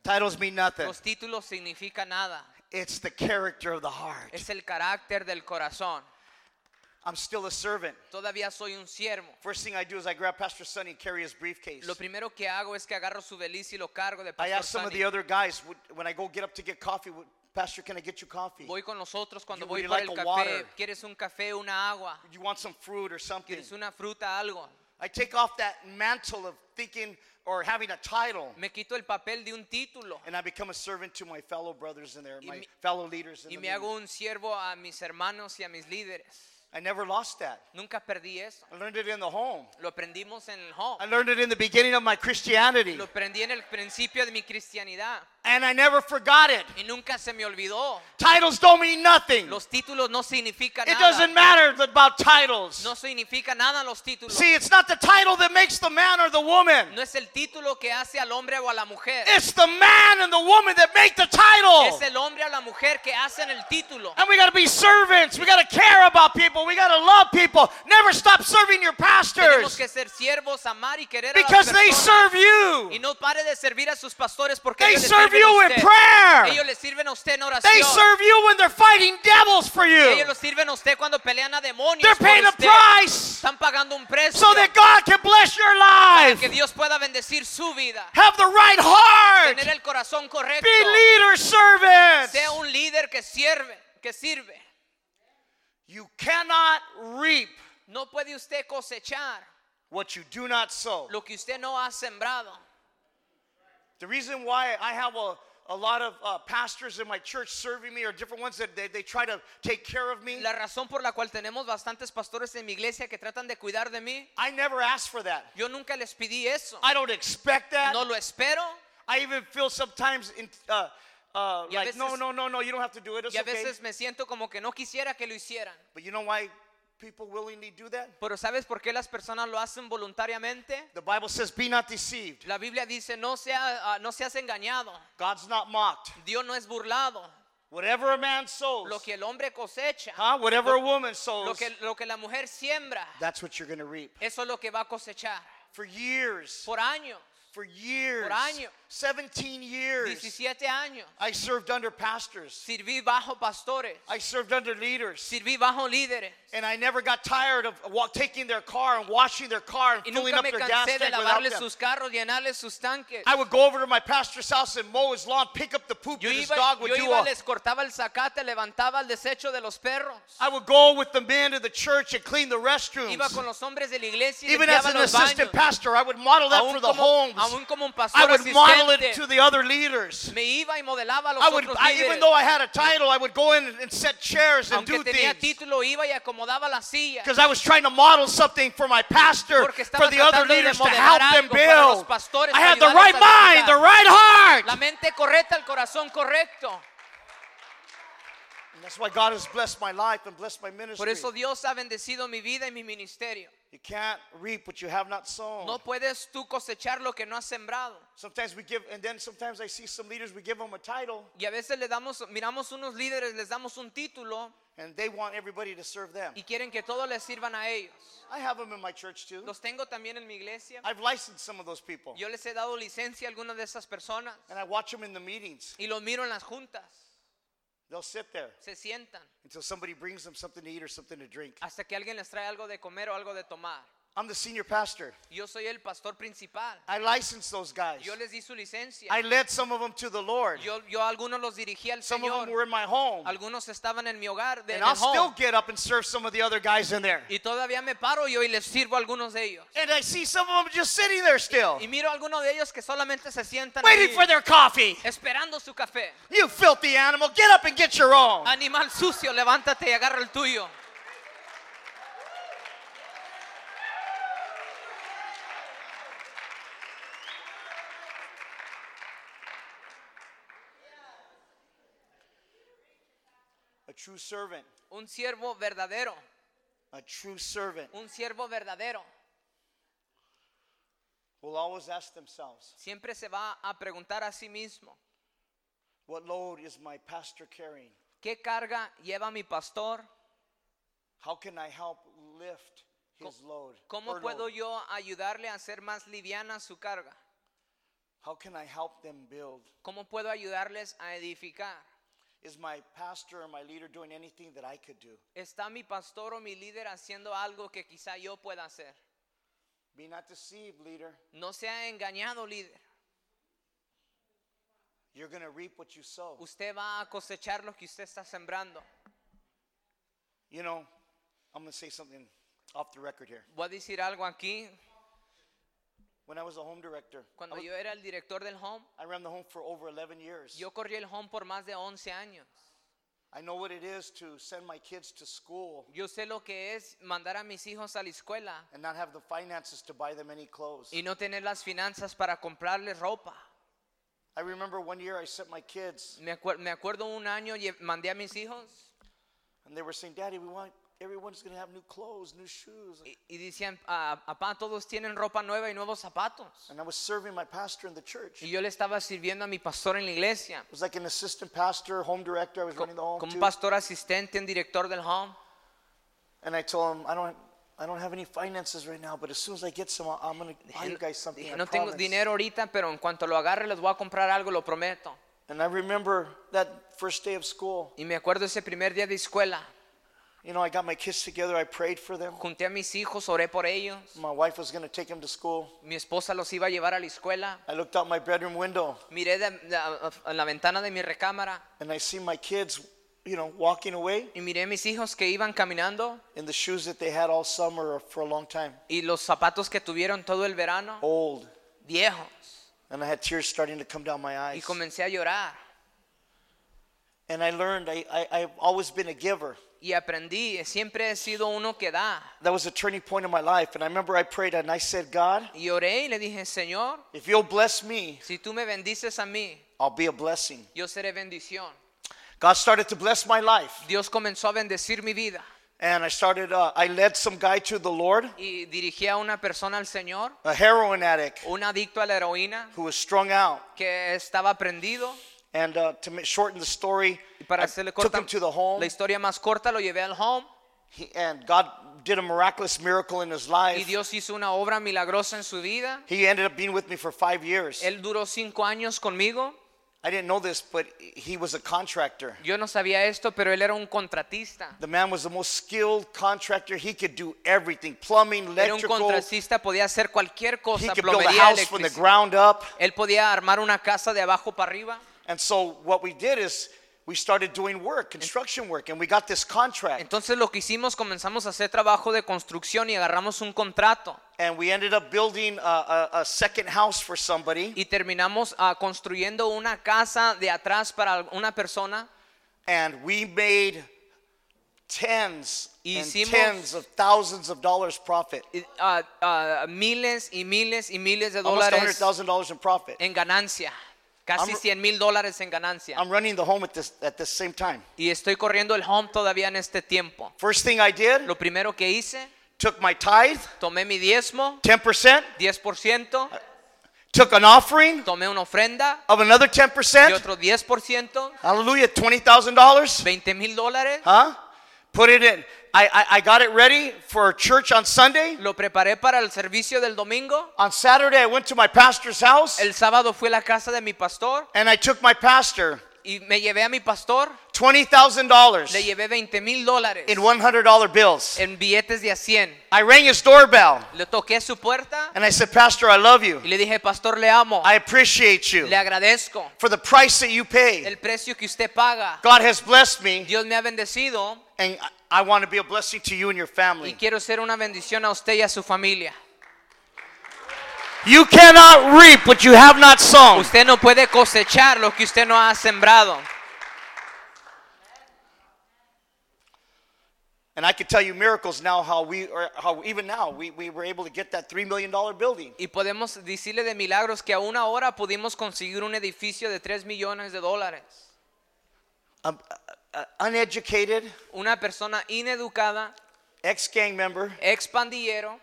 Titles mean nothing. Los títulos significan nada. It's the character of the heart. Es el carácter del corazón. I'm still a servant. Todavía soy un siervo. First thing I do is I grab Pastor Sonny and carry his briefcase. Lo primero que hago es que agarro su beliz y lo cargo de I Pastor ask some of the other guys when I go get up to get coffee, Pastor, can I get you coffee? Voy con nosotros cuando You- voy you por like el a café. water? ¿Quieres un café, una agua? You want some fruit or something? ¿Quieres una fruta, algo? I take off that mantle of thinking or having a title, Me quito el papel de un título and I become a servant to my fellow brothers and their, Y my mi- fellow leaders. In y the me hago un siervo a mis hermanos y a mis líderes. I never lost that. Nunca perdí eso. I learned it in the home. Lo aprendimos en el home. I learned it in the beginning of my Christianity, Lo aprendí en el principio de mi cristianidad. And I never forgot it. Y nunca se me olvidó. Titles don't mean nothing. Los títulos no significan It doesn't nada. matter about titles. No significa nada los títulos. See, it's not the title that makes the man or the woman. No es el título que hace al hombre o a la mujer. It's the man and the woman that make the title. Es el hombre o la mujer que hacen el título. And we got to be servants. We got to care about people. We got to love people. Never stop serving your Tenemos pastors que ser siervos, amar y querer a because las they personas. serve Y you. no pare de servir a sus pastores porque They ellos serve you in usted. prayer. Ellos le sirven a usted en They serve you when they're fighting devils for Ellos you. lo sirven a usted cuando pelean a demonios. They're paying a price Están pagando un precio so that God can bless your para que life. Dios pueda bendecir su vida. Have the right heart. Tener el corazón correcto. Be leader servants. Sea un líder que sirve, que sirve. You cannot reap No puede usted cosechar what you do not sow. lo que usted no ha sembrado. The reason why I have a, a lot of uh, pastors in my church serving me or different ones that they, they try to take care of me, La razón por la cual tenemos bastantes pastores en mi iglesia que tratan de cuidar de mí, I never asked for that. yo nunca les pedí eso. I don't expect that. No lo espero I even feel sometimes in, uh, uh, like, no, veces- no, no, no, you don't have to do it. It's y a okay. veces me siento como que no quisiera que lo hicieran. But you know why people willingly do that? Pero ¿sabes por qué las personas lo hacen voluntariamente? The Bible says, be not deceived. La Biblia dice, no, sea, ah, no seas engañado. God's not mocked. Dios no es burlado. Whatever a man sows, Lo que el hombre cosecha, huh? whatever a woman lo sows, que, lo que la mujer siembra, that's what you're going to reap. eso es lo que va a cosechar. For years, Por años, for years, años. 17 years, 17 años, I served under pastors. sirví bajo pastores, I served under leaders. sirví bajo líderes. And I never got tired of taking their car and washing their car and Y filling up their gas tank without lavarles them. sus carros, llenarles sus tanques. I would go over to my pastor's house and mow his lawn, pick up the poop Yo that his dog would yo do. iba, les cortaba el zacate, levantaba el desecho de los perros. I would go with the men to the church and clean the restrooms. Iba con los hombres de la iglesia y Even as an assistant baños. pastor, I would model that for Aún the como, homes. aún como un pastor I would model it to the other leaders. me iba y modelaba a los I would, otros I, líderes. even though I had a title, I would go in and set chairs and Aunque do tenía things. título, iba y acomodaba las sillas. Because I was trying to model something for my pastor, for the other leaders to help them build. I had the right mind, the right heart. La mente correcta, el corazón correcto. And that's why God has blessed my life and blessed my Por ministry. eso Dios ha bendecido mi vida y mi ministerio. You can't reap what you have not sown. No puedes tú cosechar lo que no has sembrado. Sometimes we give, and then sometimes I see some leaders, we give them a title, Y a veces le damos, miramos unos líderes, les damos un título and they want everybody to serve them. y quieren que todos les sirvan a ellos. I have them in my church too. Los tengo también en mi iglesia. I've licensed some of those people, Yo les he dado licencia a algunas de esas personas and I watch them in the meetings. y los miro en las juntas. They'll sit there Se sientan until somebody brings them something to eat or something to drink. hasta que alguien les trae algo de comer o algo de tomar. I'm the senior pastor. Yo soy el pastor principal. I licensed those guys. Yo les di su licencia. I led some of them to the Lord. Yo, yo algunos los dirigí al Some of them Señor. were in my home. Algunos estaban en mi hogar, de, And I'll still home. get up and serve some of the other guys in there. Y todavía me paro yo y les sirvo a algunos de ellos. And I see some of them just sitting there still, Y miro a algunos de ellos que solamente se sientan waiting ahí, for their coffee. esperando su café. You filthy animal, get up and get your own. Animal sucio, levántate y agarra el tuyo. True servant, Un siervo verdadero, a true servant un siervo verdadero. will always ask themselves, Siempre se va a preguntar a sí mismo, What load is my pastor carrying? ¿qué carga lleva mi pastor? How can I help lift his load? ¿Cómo puedo yo ayudarle a hacer más liviana su carga? How can I help them build? ¿Cómo puedo ayudarles a edificar? Is my pastor or my leader doing anything that I could do? ¿Está mi pastor o mi líder haciendo algo que quizá yo pueda hacer? Be not deceived, leader. No se ha engañado, líder. You're going to reap what you sow. Usted va a cosechar lo que usted está sembrando. You know, I'm going to say something off the record here. Voy a decir algo aquí. When I was a home director, I, Cuando was- yo era el director del home, I ran the home for over 11 years. yo corrí el home por más de 11 años. I know what it is to send my kids to school Yo sé lo que es mandar a mis hijos a la escuela and not have the finances to buy them any clothes. y no tener las finanzas para comprarles ropa. I remember one year I sent my kids Me, acuer- me acuerdo un año lle- mandé a mis hijos and they were saying, Daddy, we want everyone's going to have new clothes, new shoes. y, y decían, "Ah, papá, todos tienen ropa nueva y nuevos zapatos. And I was serving my pastor in the church. Y It yo le estaba sirviendo a mi pastor en la iglesia. was like an assistant pastor, home director. I was running the home Como un too. pastor asistente, un director del home. And I told him, I don't, I don't have any finances right now, but as soon as I get some, I'm going to buy you guys something. Dije, I no tengo promise." dinero ahorita, pero en cuanto lo agarre les voy a comprar algo, lo prometo. And I remember that first day of school. Y me acuerdo ese primer día de escuela. You know, I got my kids together. I prayed for them. Junté a mis hijos, oré por ellos. My wife was going to take them to school. Mi esposa los iba a llevar a la escuela. I looked out my bedroom window Miré de- de- a- a la ventana de mi recámara and I see my kids, you know, walking away y miré mis hijos que iban caminando in the shoes that they had all summer or for a long time. y los zapatos que tuvieron todo el verano, Old. viejos. And I had tears starting to come down my eyes. Y comencé a llorar. And I learned I, I, I've always been a giver. Y aprendí, siempre he sido uno que da. That was a turning point in my life. And I remember I prayed and I said, God, Y oré y le dije, Señor, if you'll bless me, si tú me bendices a mí, I'll be a blessing. yo seré bendición. God started to bless my life. Dios comenzó a bendecir mi vida And I started, uh, I led some guy to the Lord, y dirigí a una persona al Señor, a heroin addict un adicto a la heroína who was strung out. que estaba prendido. And uh, to shorten the story, para hacerle took corta him to the home. la historia más corta, lo llevé al home He, and God did a miraculous miracle in his y life. Dios hizo una obra milagrosa en su vida. He ended up being with me for five years. Él duró cinco años conmigo. I didn't know this, but he was a contractor. Yo no sabía esto, pero él era un contratista. The man was the most skilled contractor. He could do everything plumbing, electrical. Era un contratista, podía hacer cualquier He cosa, could build a house from the ground up. Él podía armar una casa de abajo para arriba. And so what we did is we started doing work, construction work, and we got this contract. Entonces lo que hicimos, comenzamos a hacer trabajo de construcción y agarramos un contrato. And we ended up building a, a, a second house for somebody. Y terminamos ah, construyendo una casa de atrás para una persona. And we made tens and Hicimos- tens of thousands of dollars profit. y, ah, ah, miles y miles y miles de dólares. Almost dólares $100,000 in profit. en ganancia. Casi I'm- 100 mil dólares en ganancia. I'm running the home at this at the same time. Y estoy corriendo el home todavía en este tiempo. First thing I did, Lo primero que hice, took my tithe, tomé mi diezmo, 10%, 10%, took an offering tomé una ofrenda of another y 10%. otro 10%, Hallelujah, $20,000. 20 mil dólares. Huh? Put it in. I, I, I got it ready for church on Sunday. Lo preparé para el servicio del domingo. On Saturday, I went to my pastor's house El sábado fui a la casa de mi pastor and I took my pastor Y me llevé a mi pastor, $20,000 le llevé 20 mil dólares in $100 bills. en billetes de a 100. I rang his doorbell Le toqué su puerta and I said, Pastor, I love you. y le dije, pastor, le amo, I appreciate you le agradezco for the price that you pay. el precio que usted paga. God has blessed me Dios me ha bendecido and I want to be a blessing to you and your y family. quiero ser una bendición a usted y a su familia. You cannot reap what you have not sown. Usted no puede cosechar lo que usted no ha sembrado. And I can tell you miracles now how we, or how even now, we, we were able to get that $3 million building. Y podemos decirle de milagros que aún ahora pudimos conseguir un edificio de 3 millones de dólares. Um, uh, uneducated, Una persona ineducada, ex gang member, ex pandillero,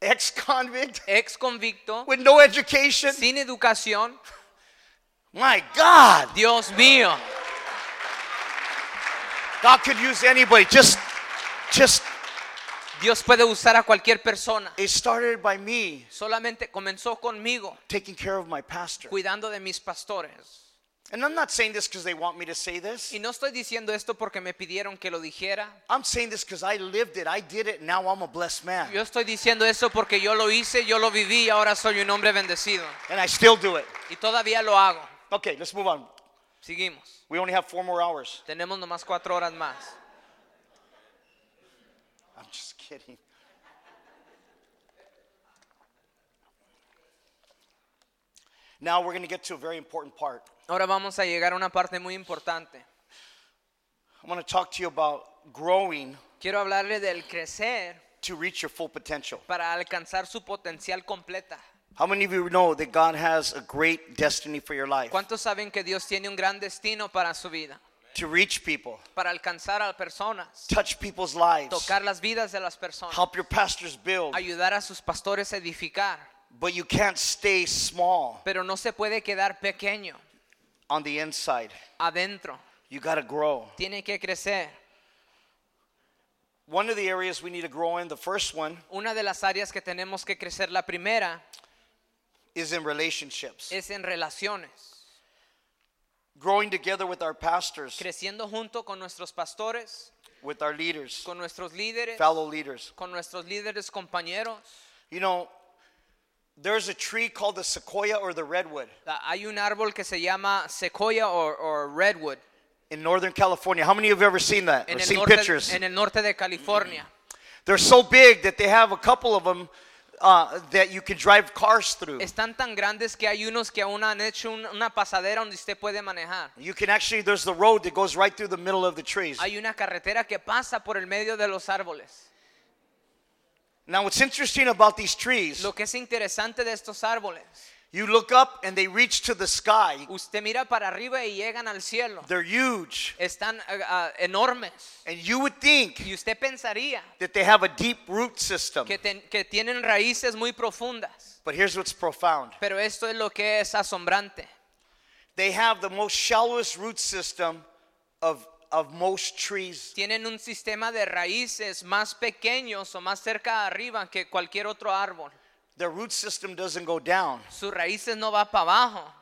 ex convict, ex convicto, with no education. sin educación. My God, Dios mío, God could use anybody. Just, just, Dios puede usar a cualquier persona. it started by me Solamente comenzó conmigo, taking care of my pastor. cuidando de mis pastores. And I'm not saying this because they want me to say this. Y no estoy diciendo esto porque me pidieron que lo dijera. I'm saying this because I lived it. I did it. Now I'm a blessed man. Yo estoy diciendo eso porque yo lo hice, yo lo viví ahora soy un hombre bendecido. And I still do it. Y todavía lo hago. Okay, let's move on. Seguimos. We only have four more hours. Tenemos nomás cuatro horas más. I'm just kidding. Now we're going to get to a very important part. Ahora vamos a llegar a una parte muy importante. I want to talk to you about growing Quiero hablarle del crecer to reach your full potential. para alcanzar su potencial completa. How many of you know that God has a great destiny for your life? ¿Cuántos saben que Dios tiene un gran destino para su vida? To reach people, Para alcanzar a personas, touch people's lives, tocar las vidas de las personas, help your pastors build. ayudar a sus pastores a edificar. But you can't stay small Pero no se puede quedar pequeño on the inside. adentro. You got to grow. Tiene que crecer. One of the areas we need to grow in, the first one, Una de las áreas que tenemos que crecer, la primera, is in relationships. es en relaciones. Growing together with our pastors, Creciendo junto con nuestros pastores, with our leaders, con nuestros líderes, fellow leaders. con nuestros líderes compañeros. You know, there's a tree called the sequoia or the redwood Hay un árbol que se llama sequoia o redwood in Northern California. How many of you have ever seen that or en el, seen norte, pictures? en el norte de California. They're so big that they have a couple of them uh, that you can drive cars through. Están tan grandes que hay unos que aún han hecho un- una pasadera donde usted puede manejar. You can actually, there's the road that goes right through the middle of the trees. Hay una carretera que pasa por el medio de los árboles. Now, what's interesting about these trees, Lo que es interesante de estos árboles, you look up and they reach to the sky. usted mira para arriba y llegan al cielo. They're huge. Están ah, enormes. And you would think Y usted pensaría that they have a deep root system. que, ten- que tienen raíces muy profundas. But here's what's profound Pero esto es lo que es asombrante. they have the most shallowest root system of, of most trees. Tienen un sistema de raíces más pequeños o más cerca arriba que cualquier otro árbol. Their root system doesn't go down, Sus raíces no va para abajo,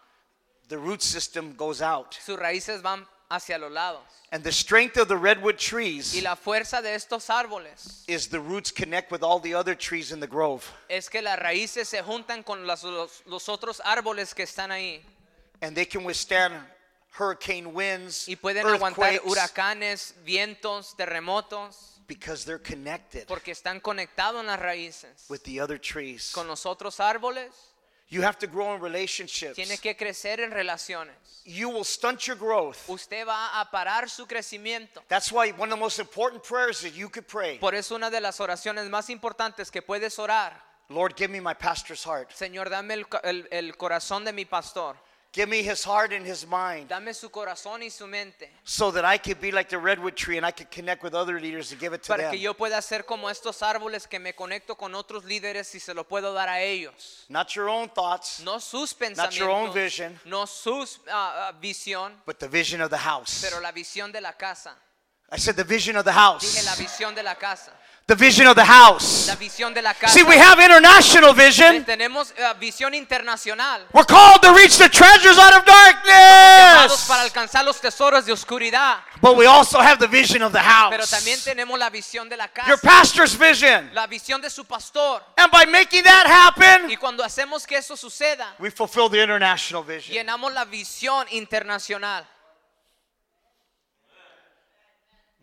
the root system goes out. sus raíces van hacia los lados. And the strength of the redwood trees Y la fuerza de estos árboles is the roots connect with all the other trees in the grove. es que las raíces se juntan con los, los otros árboles que están ahí And they can withstand hurricane winds, y pueden aguantar earthquakes, huracanes, vientos, terremotos, because they're connected porque están conectados en las raíces with the other trees. con los otros árboles. You have to grow in relationships. Tiene que crecer en relaciones. You will stunt your growth. Usted va a parar su crecimiento. That's why one of the most important prayers that you could pray, Por eso una de las oraciones más importantes que puedes orar, Lord, give me my pastor's heart. Señor, dame el, el- el corazón de mi pastor, Give me his heart and his mind dame su corazón y su mente, so that I could be like the redwood tree and I could connect with other leaders and give it to para them. que yo pueda ser como estos árboles que me conecto con otros líderes y se lo puedo dar a ellos. Not your own thoughts, No sus Not your own vision. no su ah, ah, visión, but the vision of the house. pero la visión de la casa. I said the vision of the Dije la house. visión de la casa. The vision of the house. la de la casa. See, we have international vision. Tenemos eh, visión internacional. We're called to reach the treasures out of para darkness. alcanzar los tesoros de oscuridad. But we also have the vision of the Pero también house. tenemos la visión de la Your pastor's vision. La visión de su pastor. And by making that happen, Y cuando hacemos que eso suceda, we fulfill the international vision. llenamos la visión internacional.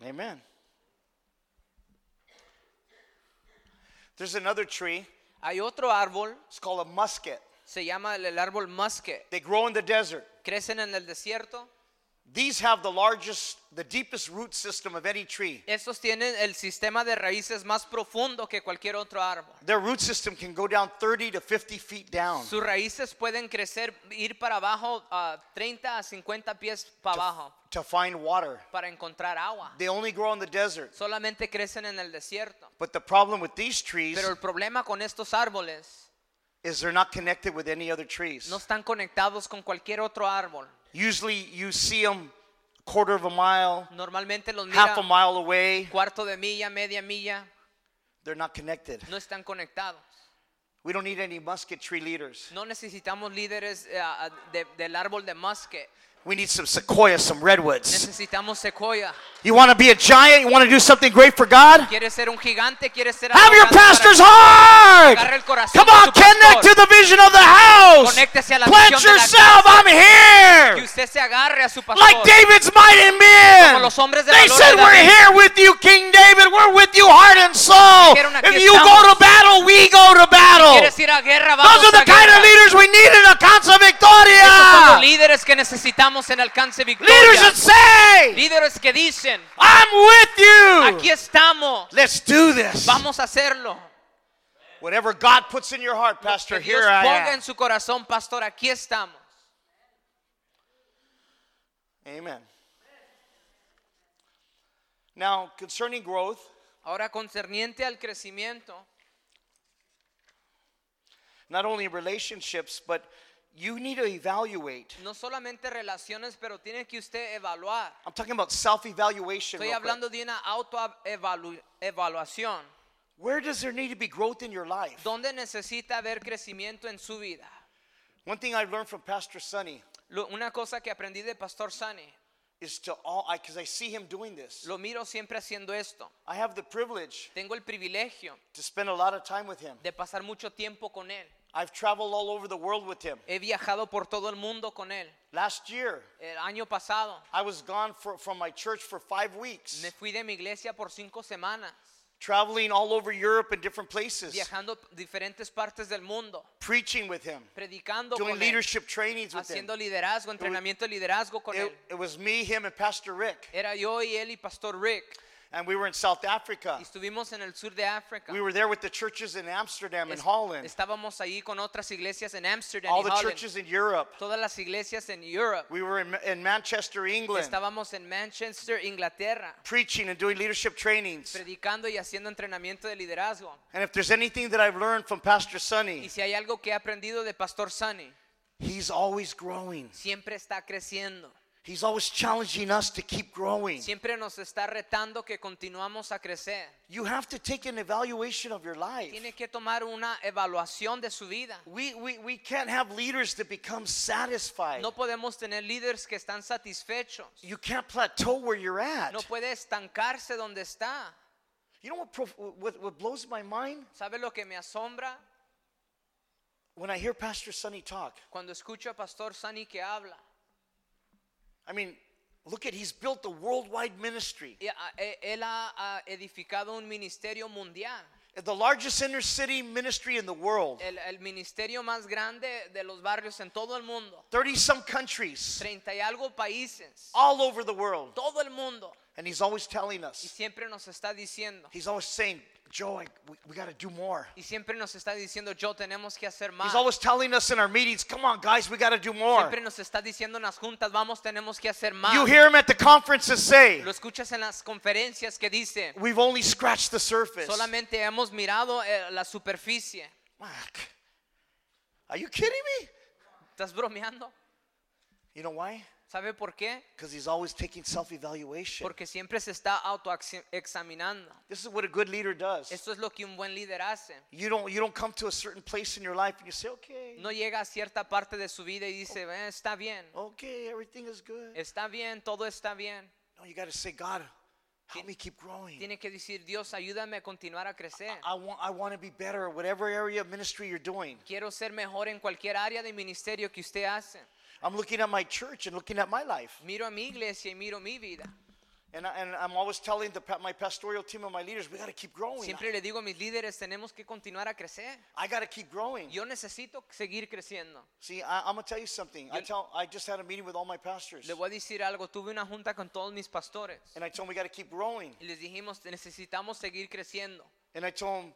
Amen. There's another tree. Hay otro árbol, It's called a mesquite. se llama el, árbol musket. They grow in the desert. Crecen en el desierto. These have the largest, the deepest root system of any tree. Estos tienen el sistema de raíces más profundo que cualquier otro árbol. Their root system can go down 30 to 50 feet down Sus raíces pueden crecer, ir para abajo a 30 a 50 pies para abajo to find water. para encontrar agua. They only grow in the desert. Solamente crecen en el desierto. But the problem with these trees Pero el problema con estos árboles is they're not connected with any other trees. no están conectados con cualquier otro árbol. Usually you see them a quarter of a mile, Normalmente los half a mile away. cuarto de milla, media milla, They're not connected. no están conectados. We don't need any mesquite tree leaders. No necesitamos líderes eh, ah, de- del árbol de musque. We need some sequoias, some redwoods. Necesitamos secoya. You want to be a giant? You want to do something great for God? ¿Quieres ser un gigante? ¿Quieres ser Have your pastor's heart. El Come on, connect to the vision of the house. A la Plant visión de la yourself. I'm Que here. usted se agarre a su pastor. Like David's mighty men. Como los hombres de They said, We're here with you, King David. We're with you, heart and soul. If you go to battle, we go to battle. ¿Quieres ir a guerra? Vamos Those are the kind of leaders we need in Alcanza Esos son los líderes que necesitamos en Alcance Leaders Victoria. that say, Líderes que dicen, I'm with you. aquí estamos, Let's do this. vamos a hacerlo. Whatever God puts in your heart, Pastor, Dios here I ponga am. en su corazón, pastor, aquí estamos. Amen. Now, concerning growth, Ahora, concerniente al crecimiento, not only relationships, but you need to evaluate. no solamente relaciones, pero tiene que usted evaluar. I'm talking about self evaluation. Estoy hablando de una autoevaluación. Where does there need to be growth in your life? ¿Dónde necesita haber crecimiento en su vida? One thing I've learned from Pastor Sonny Lo- una cosa que aprendí de Pastor Sani, is to all, because I, see him doing this. lo miro siempre haciendo esto. I have the privilege Tengo el privilegio to spend a lot of time with him. de pasar mucho tiempo con él. I've traveled all over the world with him. He viajado por todo el mundo con él. Last year, El año pasado I was gone for, from my church for five weeks, me fui de mi iglesia por cinco semanas, traveling all over Europe and different places, viajando diferentes partes del mundo, preaching with him, predicando doing con él, leadership trainings with him. haciendo liderazgo, entrenamiento de liderazgo con él. It, it was me, him, and Pastor Rick. Era yo y él y Pastor Rick. And we were in South Africa. Y estuvimos en el sur de África. We were there with the churches in Amsterdam and Holland, Estábamos ahí con otras iglesias en Amsterdam all y the Holland. churches in Europe. Todas las iglesias en Europe. We were in, in Manchester, England, Estábamos en Manchester, Inglaterra, preaching and doing leadership trainings. predicando y haciendo entrenamiento de liderazgo. And if there's anything that I've learned from Pastor Y Sonny, si hay algo que he aprendido de Pastor Sani, he's always growing. siempre está creciendo. He's always challenging us to keep growing. Siempre nos está retando que continuamos a crecer. You have to take an evaluation of your life. Tiene que tomar una evaluación de su vida. We, we, we can't have leaders that become satisfied. No podemos tener líderes que están satisfechos. You can't plateau where you're at. No puede estancarse donde está. You know what, what, what blows my mind? ¿Sabe lo que me asombra? When I hear Pastor Sonny talk, Cuando escucho a Pastor Sani que habla. I mean, look at he's built a worldwide ministry. Ah, Él ha edificado un ministerio mundial. The largest inner city ministry in the world. El, el ministerio más grande de los barrios en todo el mundo. 30 some countries Treinta y algo países. all over the world. Todo el mundo. And he's always telling Y us, siempre nos está diciendo. he's always saying, Joe, we, we got to do more. Y siempre nos está diciendo, yo tenemos que hacer más. He's always telling us in our meetings, come on, guys, we got to do more. Siempre nos está diciendo en las juntas, vamos, tenemos que hacer más. You hear him at the conferences say, Lo escuchas en las conferencias que dice, we've only scratched the surface. solamente hemos mirado eh, la superficie. Fuck. Are you kidding me? ¿Estás bromeando? You know why? ¿Sabe por qué? Because he's always taking self evaluation. Porque siempre se está autoexaminando. This is what a good leader does. Esto es lo que un buen líder hace. You don't, you don't come to a certain place in your life and you say, okay, No llega a cierta parte de su vida y dice, "Eh, está bien, okay, everything is good. está bien, todo está bien. No, you got to say, God, help me keep growing. Tiene que decir, Dios, ayúdame a continuar a crecer. I want, I want to be better at whatever area of ministry you're doing. Quiero ser mejor en cualquier área de ministerio que usted hace. I'm looking at my church and looking at my life. Miro a mi iglesia y miro mi vida. And, I, and I'm always telling the, my pastoral team and my leaders, we got to keep growing. Siempre le digo a mis líderes, tenemos que continuar a crecer. I got to keep growing. Yo necesito seguir creciendo. See, I, to tell you something. I, tell, I just had a meeting with all my pastors. Le voy a decir algo, tuve una junta con todos mis pastores And I told them we got to keep growing. y les dijimos, necesitamos seguir creciendo. And I told them,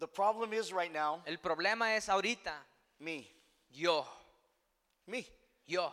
the problem is right now, El problema es ahorita, me. yo, Me. Yo,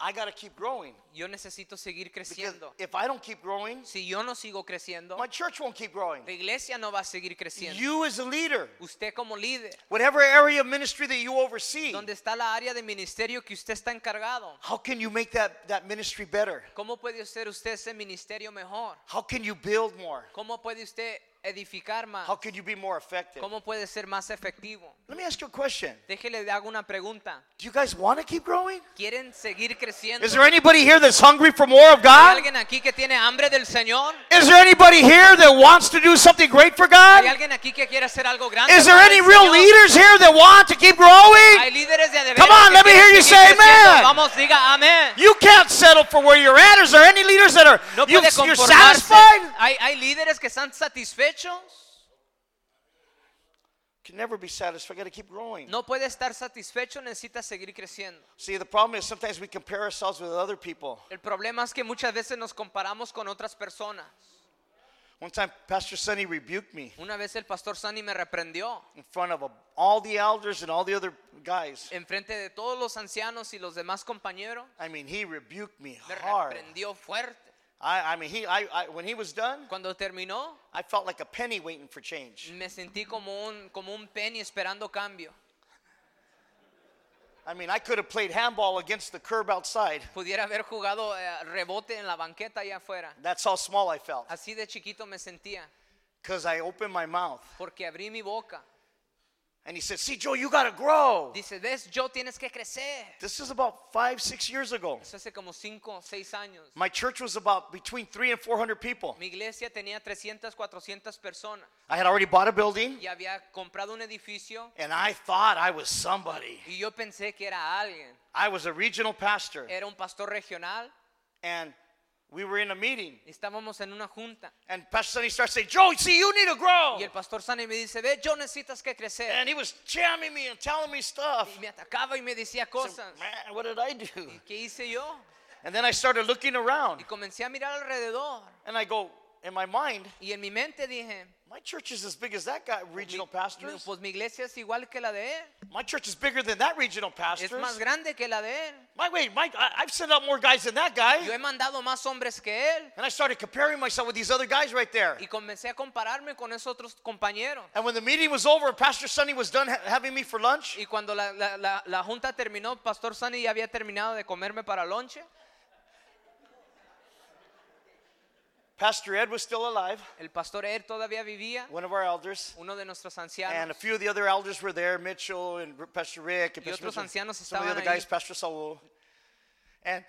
I got to keep growing. yo necesito seguir Because creciendo. if I don't keep growing, Si yo no sigo creciendo, my church won't keep growing. la iglesia no va a seguir creciendo. You as a leader, Usted como líder, whatever area of ministry that you oversee, donde está la área de ministerio que usted está encargado, how can you make that, that ministry better? ¿cómo puede hacer usted ese ministerio mejor? How can you build more? ¿Cómo puede usted edificar más? How can you be more effective? ¿Cómo puede ser más efectivo? Let me ask you a question. Déjele hago una pregunta. Do you guys want to keep growing? ¿Quieren seguir creciendo? Is there anybody here that's hungry for more of ¿Hay God? alguien aquí que tiene hambre del Señor? Is there anybody here that wants to do something great for ¿Hay God? alguien aquí que quiere hacer algo grande? Is there any real leaders here that want to keep growing? Hay líderes de Come on, let me hear you say amen. Vamos, diga amén. You can't settle for where you're at. Is there any leaders that are No you, you're satisfied? Hay, hay líderes que están satisfechos. Can never be satisfied. Got to keep growing. No puede estar satisfecho, necesita seguir creciendo. See, the problem is sometimes we compare ourselves with other people. El problema es que muchas veces nos comparamos con otras personas. One time, Pastor Sonny rebuked me Una vez el pastor Sani me reprendió in front of all the elders and all the other guys. enfrente de todos los ancianos y los demás compañeros. I mean, he rebuked me Me hard. reprendió fuerte. I, I mean, he, I, I, when he was done, Cuando terminó, I felt like a penny waiting for change. me sentí como un, como un penny esperando cambio. I mean, I could have played handball against the curb outside. Pudiera haber jugado eh, rebote en la banqueta allá afuera. That's how small I felt. Así de chiquito me sentía, Because I opened my mouth. porque abrí mi boca. And he said, See, Joe, you got to grow. Dice, ves, yo tienes que crecer. This is about five, six years ago. Eso hace como 5, 6 años. My church was about between three and 400 people. Mi iglesia tenía 300, 400 personas I had already bought a building, y había comprado un edificio and I thought I was somebody. y yo pensé que era alguien. I was a regional pastor, Era un pastor regional and we were in a meeting. estábamos en una junta. And Pastor Sonny starts saying, Joe, see, you need to grow. Y el pastor Sani me dice, ve, yo necesitas que crecer. And he was jamming me and telling me stuff. Y me atacaba y me decía cosas. Man, what did I do? ¿Y qué hice yo? And then I started looking around, Y comencé a mirar alrededor. and I go, in my mind, Y en mi mente dije, my church is as big as that guy, regional pastor. pues mi iglesia es igual que la de él. My church is bigger than that regional Es pastor. más grande que la de él. My wait, my, I, I've sent out more guys than that guy. Yo he mandado más hombres que él. And I started comparing myself with these other guys right there. Y comencé a compararme con esos otros compañeros. And when the meeting was over, Pastor Sonny was done ha- having me for lunch. Y cuando la, la- la- la junta terminó, Pastor Sani ya había terminado de comerme para lonche. Pastor Ed was still alive, El pastor Ed todavía vivía, one of our elders. uno de nuestros ancianos. And a few of the other elders were there, Mitchell and Pastor Rick and Y Pastor otros ancianos some of the other estaban guys. Pastor Saul. And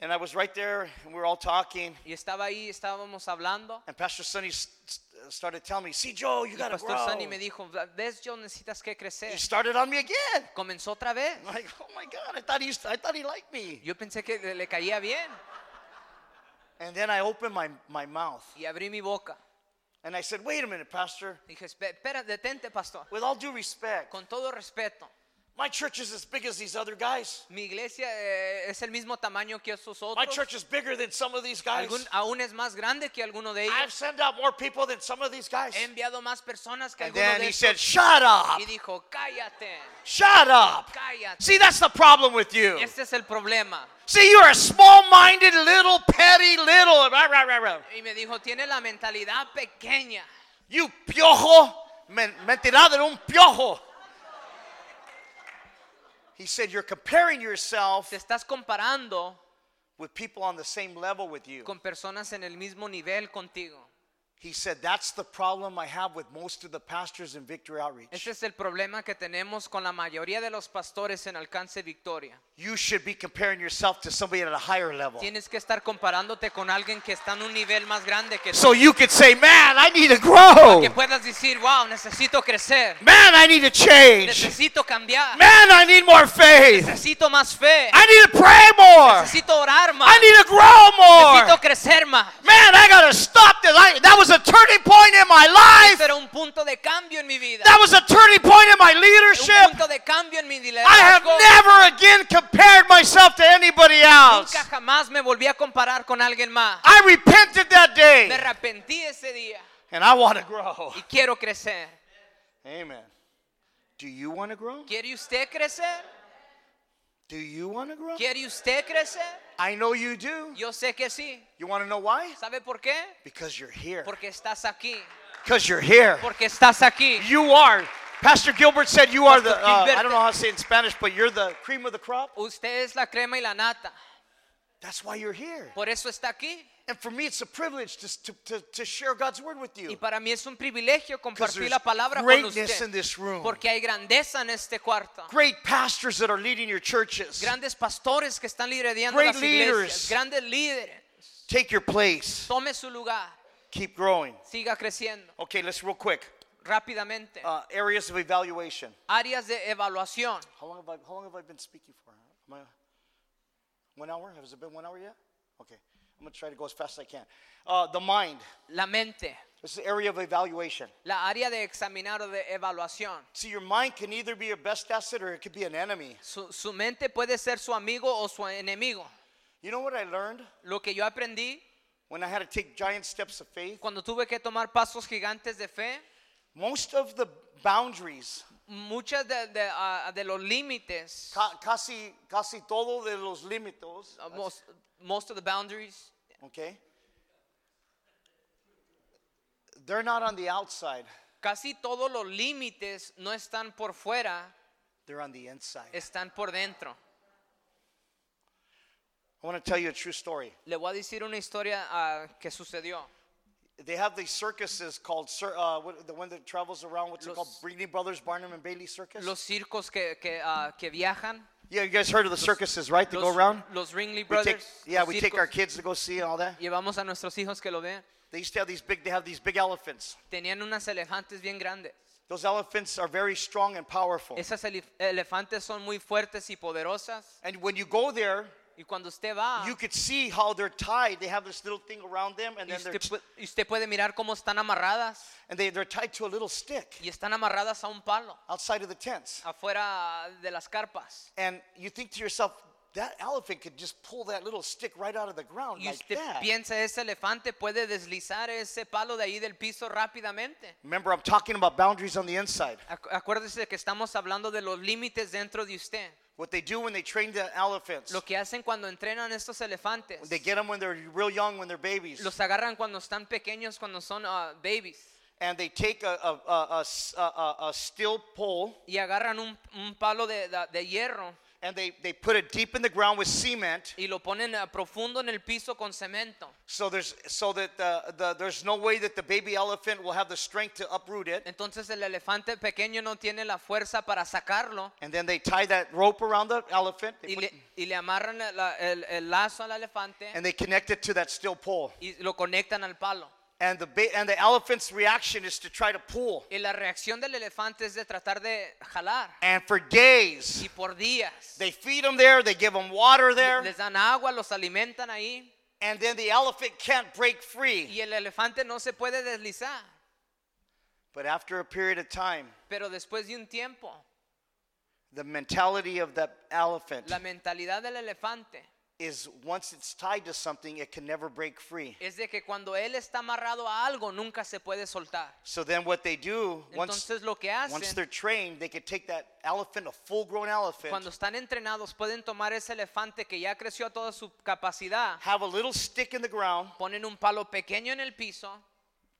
and I was right there and we were all talking. Y estaba ahí, estábamos hablando. And Pastor Sonny started telling me, see Joe, you gotta Pastor grow. Sani me dijo, ves, yo necesitas que crecer. He started on me again. Comenzó otra vez. I'm like, oh my God, I thought he, I thought he liked me. Yo pensé que le caía bien. And then I opened my, my mouth Y abrí mi boca. and I said, wait a minute, Pastor. Dije, espera, detente, pastor. With all due respect, Con todo respeto, my church is as big as these other guys. mi iglesia eh, es el mismo tamaño que esos My otros. church is bigger than some of these guys. Algún- aún es más grande que alguno de ellos. I've sent out more people than some of these guys. He enviado más personas que And alguno then de he said, shut up, Y dijo, cállate, shut up. cállate. See, that's the problem with you. Este es el problema. See, you're a small-minded, little, petty, little. Rah, rah, rah, rah. Y me dijo, tiene la mentalidad pequeña. You piojo, men- mentira de un piojo. He said, you're comparing yourself Te estás comparando with people on the same level with you. con personas en el mismo nivel contigo. He said, That's the problem I have with most of the pastors in Victory Outreach. Este es el problema que tenemos con la mayoría de los pastores en Alcance Victoria. You should be comparing yourself to somebody at a higher level. Tienes que estar comparándote con alguien que está en un nivel más grande que tú. So you could say, Man, I need to grow. que puedas decir, wow, necesito crecer, Man, I need to change. necesito cambiar, Man, I need more faith. necesito más fe, I need to pray more. necesito orar más, I need to grow more. necesito crecer más. Man, I gotta stop this. I, that was a turning point in my life. Era un punto de cambio en mi vida, That was a turning point in my un leadership. punto de cambio en mi I have never again compared myself to anybody else. Nunca jamás me volví a comparar con alguien más. I repented that Me day, arrepentí ese día and I want to grow. y quiero crecer. Amen. Do you want to grow? ¿Quiere usted crecer? Do you want to grow? ¿Quiere usted crecer? I know you do. Yo sé que sí. You want to know why? ¿Sabe por qué? Because you're here. Porque estás aquí. Because you're here. Porque estás aquí. You are. Pastor Gilbert said you are the, uh, I don't know how to say it in Spanish, but you're the cream of the crop. Usted es la crema y la nata. That's why you're here. Por eso está aquí. And for me, it's a privilege to, to, to, share God's word with you. Y para mí es un privilegio compartir la palabra con greatness in usted. this room. Porque hay grandeza en este cuarto. Great pastors that are leading your churches. Grandes pastores que están liderando Great las leaders. iglesias. Grandes líderes. Take your place. Tome su lugar. Keep growing. Siga creciendo Okay, let's real quick. rápidamente. Uh, areas of evaluation. Áreas de evaluación. How long have I, how long have I been speaking for? Am I, one hour? Has it been one hour yet? Okay. I'm going to try to go as fast as I can. Uh, the mind. La mente. This is the area of evaluation. La área de examinar o de evaluación. See, your mind can either be your best asset or it could be an enemy. Su, su mente puede ser su amigo o su enemigo. You know what I learned Lo que yo aprendí when I had to take giant steps of faith? cuando tuve que tomar pasos gigantes de fe, Most of the boundaries, muchas de, de, ah, de los límites, ca- casi, casi todo de los límites, uh, most, most of the boundaries, okay? They're not on the outside, casi todos los límites no están por fuera, they're on the inside. están por dentro. I want to tell you a true story. Le voy a decir una historia ah, que sucedió. They have these circuses called, uh, what, the one that travels around, what's it Los- called? Breeding Brothers, Barnum and Bailey Circus? Los circos que, que, ah, que viajan, yeah, you guys heard of the circuses, right? They go around? los Ringling Brothers, take, yeah, we take our kids to go see and all that. llevamos a nuestros hijos que lo vean. They used to have these big, they have these big elephants. Tenían unas elefantes bien grandes. Those elephants are very strong and powerful. Esas elef- elefantes son muy fuertes y poderosas. And when you go there, Y cuando usted va, you could see how they're tied. They have this little thing around them, and y then they're usted, pu- y usted puede mirar cómo están amarradas. and they, they're tied to a little stick Y están amarradas a un palo, outside of the tents. afuera de las carpas. And you think to yourself, that elephant could just pull that little stick right out of the ground Y like usted that. piensa, ese elefante puede deslizar ese palo de ahí del piso rápidamente. Remember, I'm talking about boundaries on the inside. Acu- Acuérdese que estamos hablando de los límites dentro de usted. What they do when they train the elephants, Lo que hacen cuando entrenan estos elefantes. they get them when they're real young, when they're babies, Los agarran cuando están pequeños, cuando son ah, babies. and they take a a a a steel pole Y agarran un, un palo de, de- de hierro and they, they put it deep in the ground with cement. Y lo ponen ah, profundo en el piso con cemento. so there's so that the, the, there's no way that the baby elephant will have the strength to uproot it. Entonces el elefante pequeño no tiene la fuerza para sacarlo. And then they tie that rope around the elephant. Y le, y le amarran la- el, el lazo al elefante. And they connect it to that steel pole. Y lo conectan al palo. And the ba- and the elephant's reaction is to try to pull Y la reacción del elefante es de tratar de jalar. and for days Y por días they feed them there they give them water there les dan agua, los alimentan ahí and then the elephant can't break free y el elefante no se puede deslizar. but after a period of time Pero después de un tiempo, the mentality of that elephant la mentalidad del elefante is once it's tied to something it can never break free es de que cuando él está amarrado a algo nunca se puede soltar. so then what they do once Entonces lo que once hacen they're trained they could take that elephant a full grown elephant cuando están entrenados pueden tomar ese elefante que ya creció a toda su capacidad, have a little stick in the ground ponen un palo pequeño en el piso,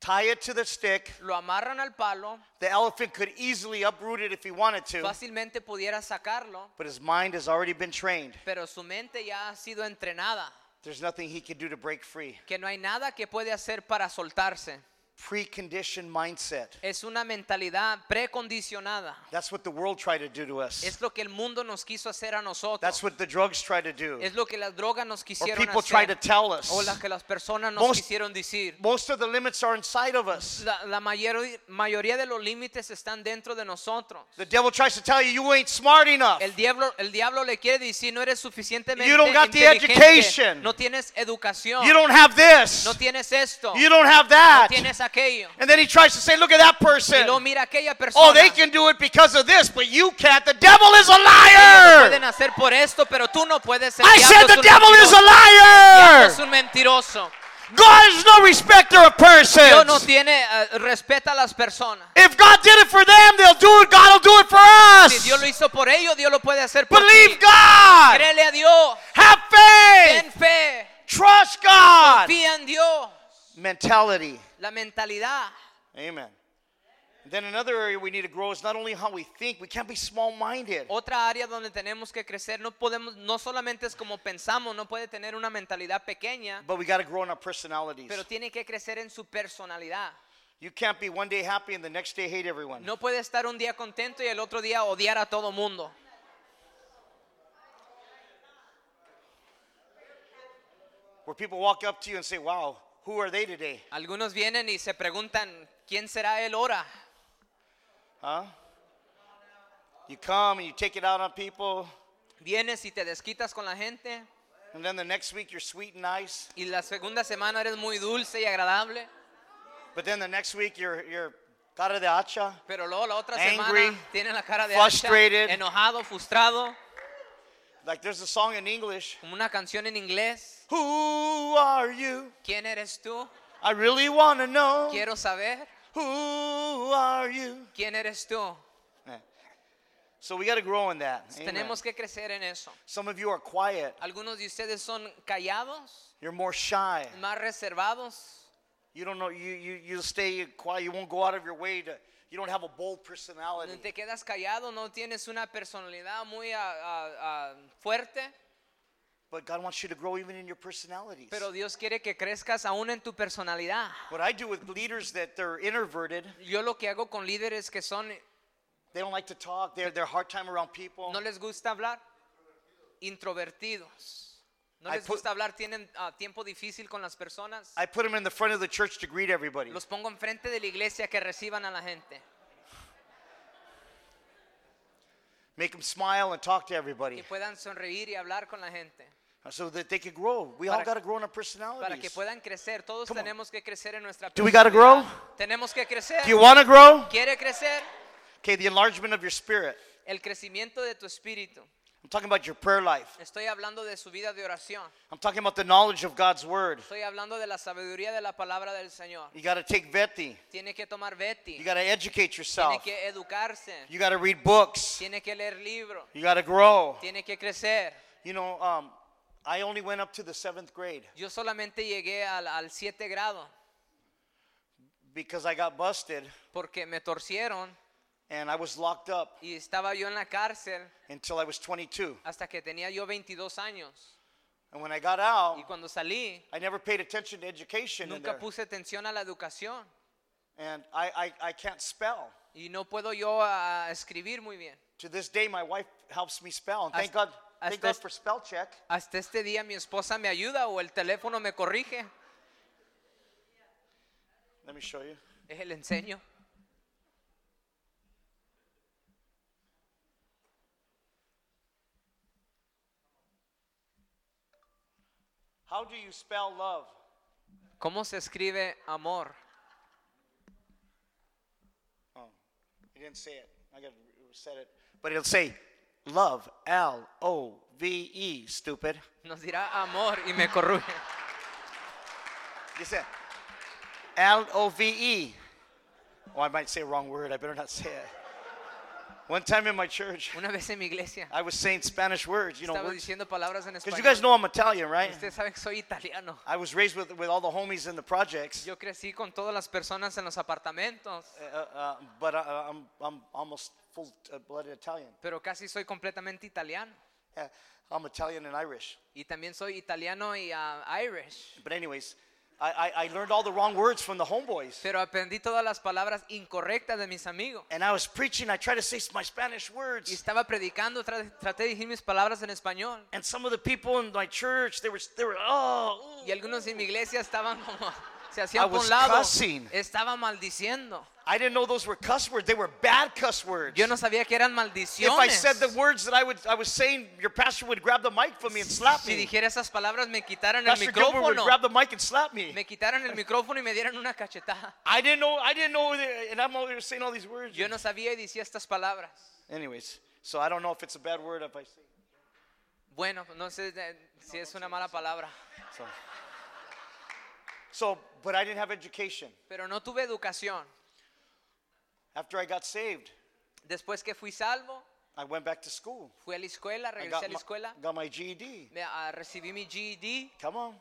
tie it to the stick lo amarran al palo, the elephant could easily uproot it if he wanted to fácilmente pudiera sacarlo, but his mind has already been trained pero su mente ya ha sido entrenada. There's nothing he can do to break free. que no hay nada que puede hacer para soltarse. Preconditioned mindset. Es una mentalidad precondicionada. That's what the world tried to do to us. Es lo que el mundo nos quiso hacer a nosotros. That's what the drugs try to do. Es lo que las drogas nos Or quisieron people try to tell us. O las que las personas nos Most- quisieron decir. Most of the limits are inside of us. La, la mayor- mayoría de los límites están dentro de nosotros. The devil tries to tell you you ain't smart enough. El diablo, el diablo le quiere decir no eres suficientemente You don't got the education. no tienes educación, You don't have this. no tienes esto, You don't have no that. tienes aquello. And then he tries to say, look at that person. mira aquella persona. Oh, they can do it because of this, but you can't. The devil is a liar. pueden hacer por esto, pero tú no puedes. El I said the devil is a es liar. un mentiroso. God is no respecter of Dios no persons. tiene eh, respeta a las personas. If God did it for them, they'll do it. God will do it for Si us. Dios lo hizo por ellos, Dios lo puede hacer por Believe ti. God. Créele a Dios. Have Ten faith. fe. Trust God. Confía en Dios. Mentality. La mentalidad. Amen. Then another area we need to grow is not only how we think, we can't be small minded. Otra área donde tenemos que crecer, no podemos, no solamente es como pensamos, no puede tener una mentalidad pequeña, But we got to grow in our personalities. pero tiene que crecer en su personalidad. You can't be one day happy and the next day hate everyone. No puede estar un día contento y el otro día odiar a todo mundo. Where people walk up to you and say, wow, who are they today? Algunos vienen y se preguntan, ¿quién será él ahora? Huh? You come and you take it out on people, Vienes y te desquitas con la gente and then the next week you're sweet and nice, y la segunda semana eres muy dulce y agradable, but then the next week you're you're cara de hacha. pero luego la otra Angry, semana tiene la cara de hacha, frustrated. enojado, frustrado, Like there's a song in English. como una canción en inglés. Who are you? ¿Quién eres tú? I really want to know. Quiero saber. Who are you? ¿Quién eres tú? Eh. So we got to grow in that. Amen. Tenemos que crecer en eso. Some of you are quiet. Algunos de ustedes son callados, You're more shy. más reservados. You don't know. You you you stay quiet. You won't go out of your way to. You don't have a bold personality. Te quedas callado, no tienes una personalidad muy ah, ah, fuerte, But God wants you to grow even in your personalities. pero Dios quiere que crezcas aún en tu personalidad. What I do with leaders that they're introverted, Yo lo que hago con líderes que son they don't like to talk. They're they're hard time around people. no les gusta hablar, introvertidos. No I les put- gusta hablar, tienen ah, tiempo difícil con las personas. I put them in the front of the church to greet everybody. Los pongo enfrente de la iglesia que reciban a la gente. Make them smile and talk to Que everybody, puedan sonreír y hablar con la gente. so that they can grow. We all Para- got to grow in our Para que personalities. puedan crecer. Todos Come on. tenemos que crecer en nuestra Do we gotta grow? personalidad. Tenemos que crecer. Do you want to grow? ¿Quiere crecer? Okay, the enlargement of your spirit. El crecimiento de tu espíritu. I'm talking about your prayer life. Estoy hablando de su vida de oración. I'm talking about the knowledge of God's word. Estoy hablando de la sabiduría de la palabra del Señor. You got to take VETI. Tiene que tomar Betty. You got to educate Tiene yourself. que educarse. You got to read books. Tiene que leer libros. You got to grow. Tiene que crecer. You know, um, I only went up to the seventh grade Yo solamente llegué al, al siete grado because I got busted porque me torcieron and I was locked up y estaba yo en la cárcel until I was 22. hasta que tenía yo 22 años. And when I got out, Y cuando salí, I never paid attention to education. in nunca there. puse atención a la educación. And I, I, I can't spell. Y no puedo yo ah, escribir muy bien. To this day, my wife helps me spell. And thank Hasta- God, thank hasta God es- for spell check. Hasta este día mi esposa me ayuda o el teléfono me corrige. Let me show you. Es le enseño. How do you spell love? ¿Cómo se escribe amor? Oh, he didn't say it. I got set it. But it'll say love. L O V E, stupid. Nos dirá amor y me corrige. You said L O V E. Oh, I might say a wrong word. I better not say it. One time in my church, Una vez en mi iglesia I was saying Spanish words, you know, estaba diciendo palabras en Because you guys español. know I'm Italian, right? Ustedes saben que soy italiano. I was raised with, with all the homies in the projects, Yo crecí con todas las personas en los apartamentos, uh, uh, but uh, I'm, I'm almost full blooded Italian. pero casi soy completamente italiano. Yeah, I'm Italian and Irish. Y también soy italiano y ah, Irish. But anyways, I, I, I learned all the wrong words from the homeboys. Pero aprendí todas las palabras incorrectas de mis amigos. And I was preaching, I tried to say my Spanish words. Y estaba predicando, tra- traté de decir mis palabras en español. And some of the people in my church, they were, they were oh. Y algunos en mi iglesia estaban como, se I por was un lado. cussing. Estaba maldiciendo. I didn't know those were cuss words. They were bad cuss words. Yo no sabía que eran if I maldiciones. said the words that I, would, I was saying, your pastor would grab the mic from me and slap Si me. dijera esas palabras me quitaran el Pastor Gilbert would micrófono. grab the mic and slap me. Me quitaran el micrófono y me dieran una cachetada. I didn't know, I didn't know, that- and I'm over here saying all these words. Yo no sabía y decía estas palabras. Anyways, so I don't know if it's a bad word if I say Bueno, no sé eh, si es una mala palabra. so. So, but I didn't have education. Pero no tuve educación. After I got saved, Después que fui salvo, I went back to school. fui a la escuela, I regresé got a la my, escuela, got my GED. me, ah, recibí mi GED Come on.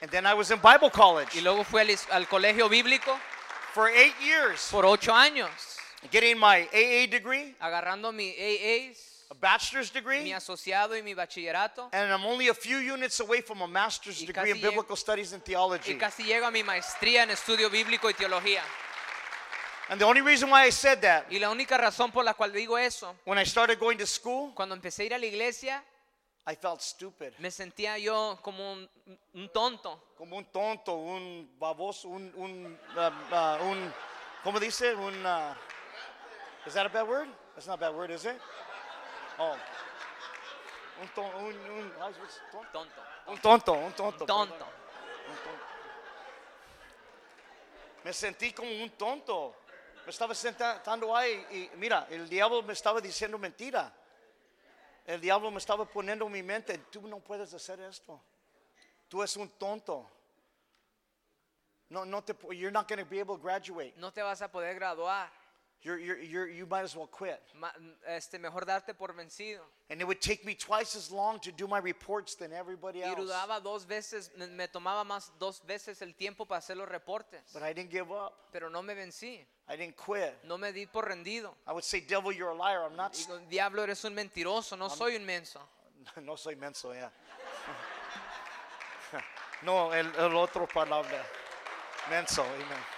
And then I was in Bible college y luego fui al, al colegio bíblico for eight years, por ocho años, getting my AA degree, agarrando mi AAs, a bachelor's degree. mi asociado y mi bachillerato. and I'm only a few units away from a master's degree in biblical studies and Y theology. casi llego a mi maestría en estudio bíblico y teología. And the only reason why I said that, Y la única razón por la cual digo eso, when I started going to school, cuando empecé a ir a la iglesia, I felt stupid. me sentía yo como un, un tonto, Como un tonto, un baboso, un, un, uh, uh, un ¿cómo dice? Un, uh, is that a bad word? That's not a bad word, is it? Oh. Un, ton, tonto, un tonto, un tonto. tonto. un tonto. Me sentí como un tonto. Me estaba sentando ahí y mira, el diablo me estaba diciendo mentira. El diablo me estaba poniendo en mi mente, tú no puedes hacer esto. Tú eres un tonto. No, no te, you're not going to be able to graduate. No te vas a poder graduar. You're, you're, you're, you might as well quit. Ma- este, mejor darte por vencido. And it would take me twice as long to do my reports than everybody Y else. dudaba dos veces, me, me tomaba más dos veces el tiempo para hacer los reportes. But I didn't give up. Pero no me vencí, I didn't quit. no me di por rendido. I would say, devil, you're a liar. I'm not. Digo, diablo, eres un mentiroso, no soy un menso. No soy menso, ya. no, el, el otro palabra. Menso, amen.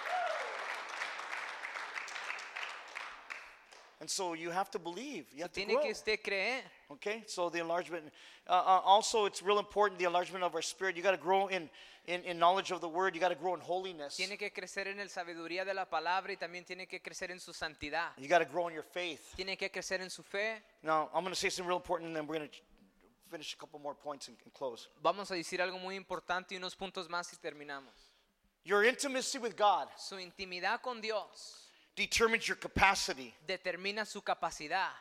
And so you have to believe. You have to Tiene grow. que usted creer. Okay, so the enlargement. Uh, uh, also, it's real important the enlargement of our spirit. You got to grow in, in, in knowledge of the word. You got to grow in holiness. Tiene que crecer en la sabiduría de la palabra y también tiene que crecer en su santidad. You got to grow in your faith. Tiene que crecer en su fe. Now, I'm going to say something real important, and then we're going to finish a couple more points and, and close. Vamos a decir algo muy importante y unos puntos más y terminamos. Your intimacy with God Su intimidad con Dios determines your capacity. determina su capacidad.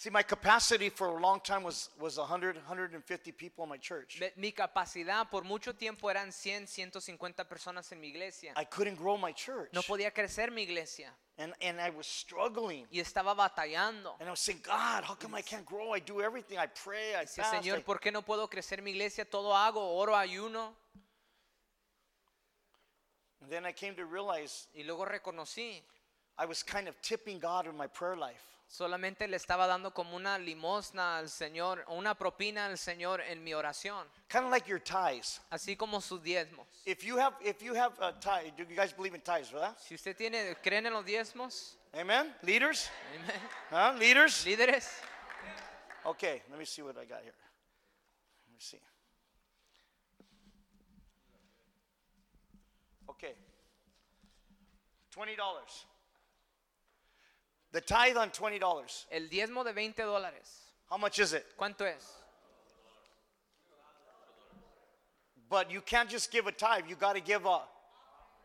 See, my capacity for a long time was, was 100, 150 people in my church. Mi capacidad por mucho tiempo eran 100, 150 personas en mi iglesia. I couldn't grow my church. No podía crecer mi iglesia And, and I was struggling. y estaba batallando. And I was saying, God, how come I can't grow? I do everything. I pray, I fast. Señor, I-" ¿por qué no puedo crecer mi iglesia? Todo hago, oro, ayuno. And then I came to realize Y luego reconocí, I was kind of tipping God in my prayer life. solamente le estaba dando como una limosna al Señor, o una propina al Señor en mi oración, Kind of like your tithes. así como sus diezmos. If you have, if you have a tithe, do you guys believe in tithes, verdad? Si usted tiene, ¿creen en los diezmos? Amen? Leaders? Amén. Huh? Leaders? Líderes, Okay, let me see what I got here. Let me see. $20. The tithe on $20. el diezmo de 20 dólares, How much is it? ¿cuánto es? But you can't just give a tithe, you got to give a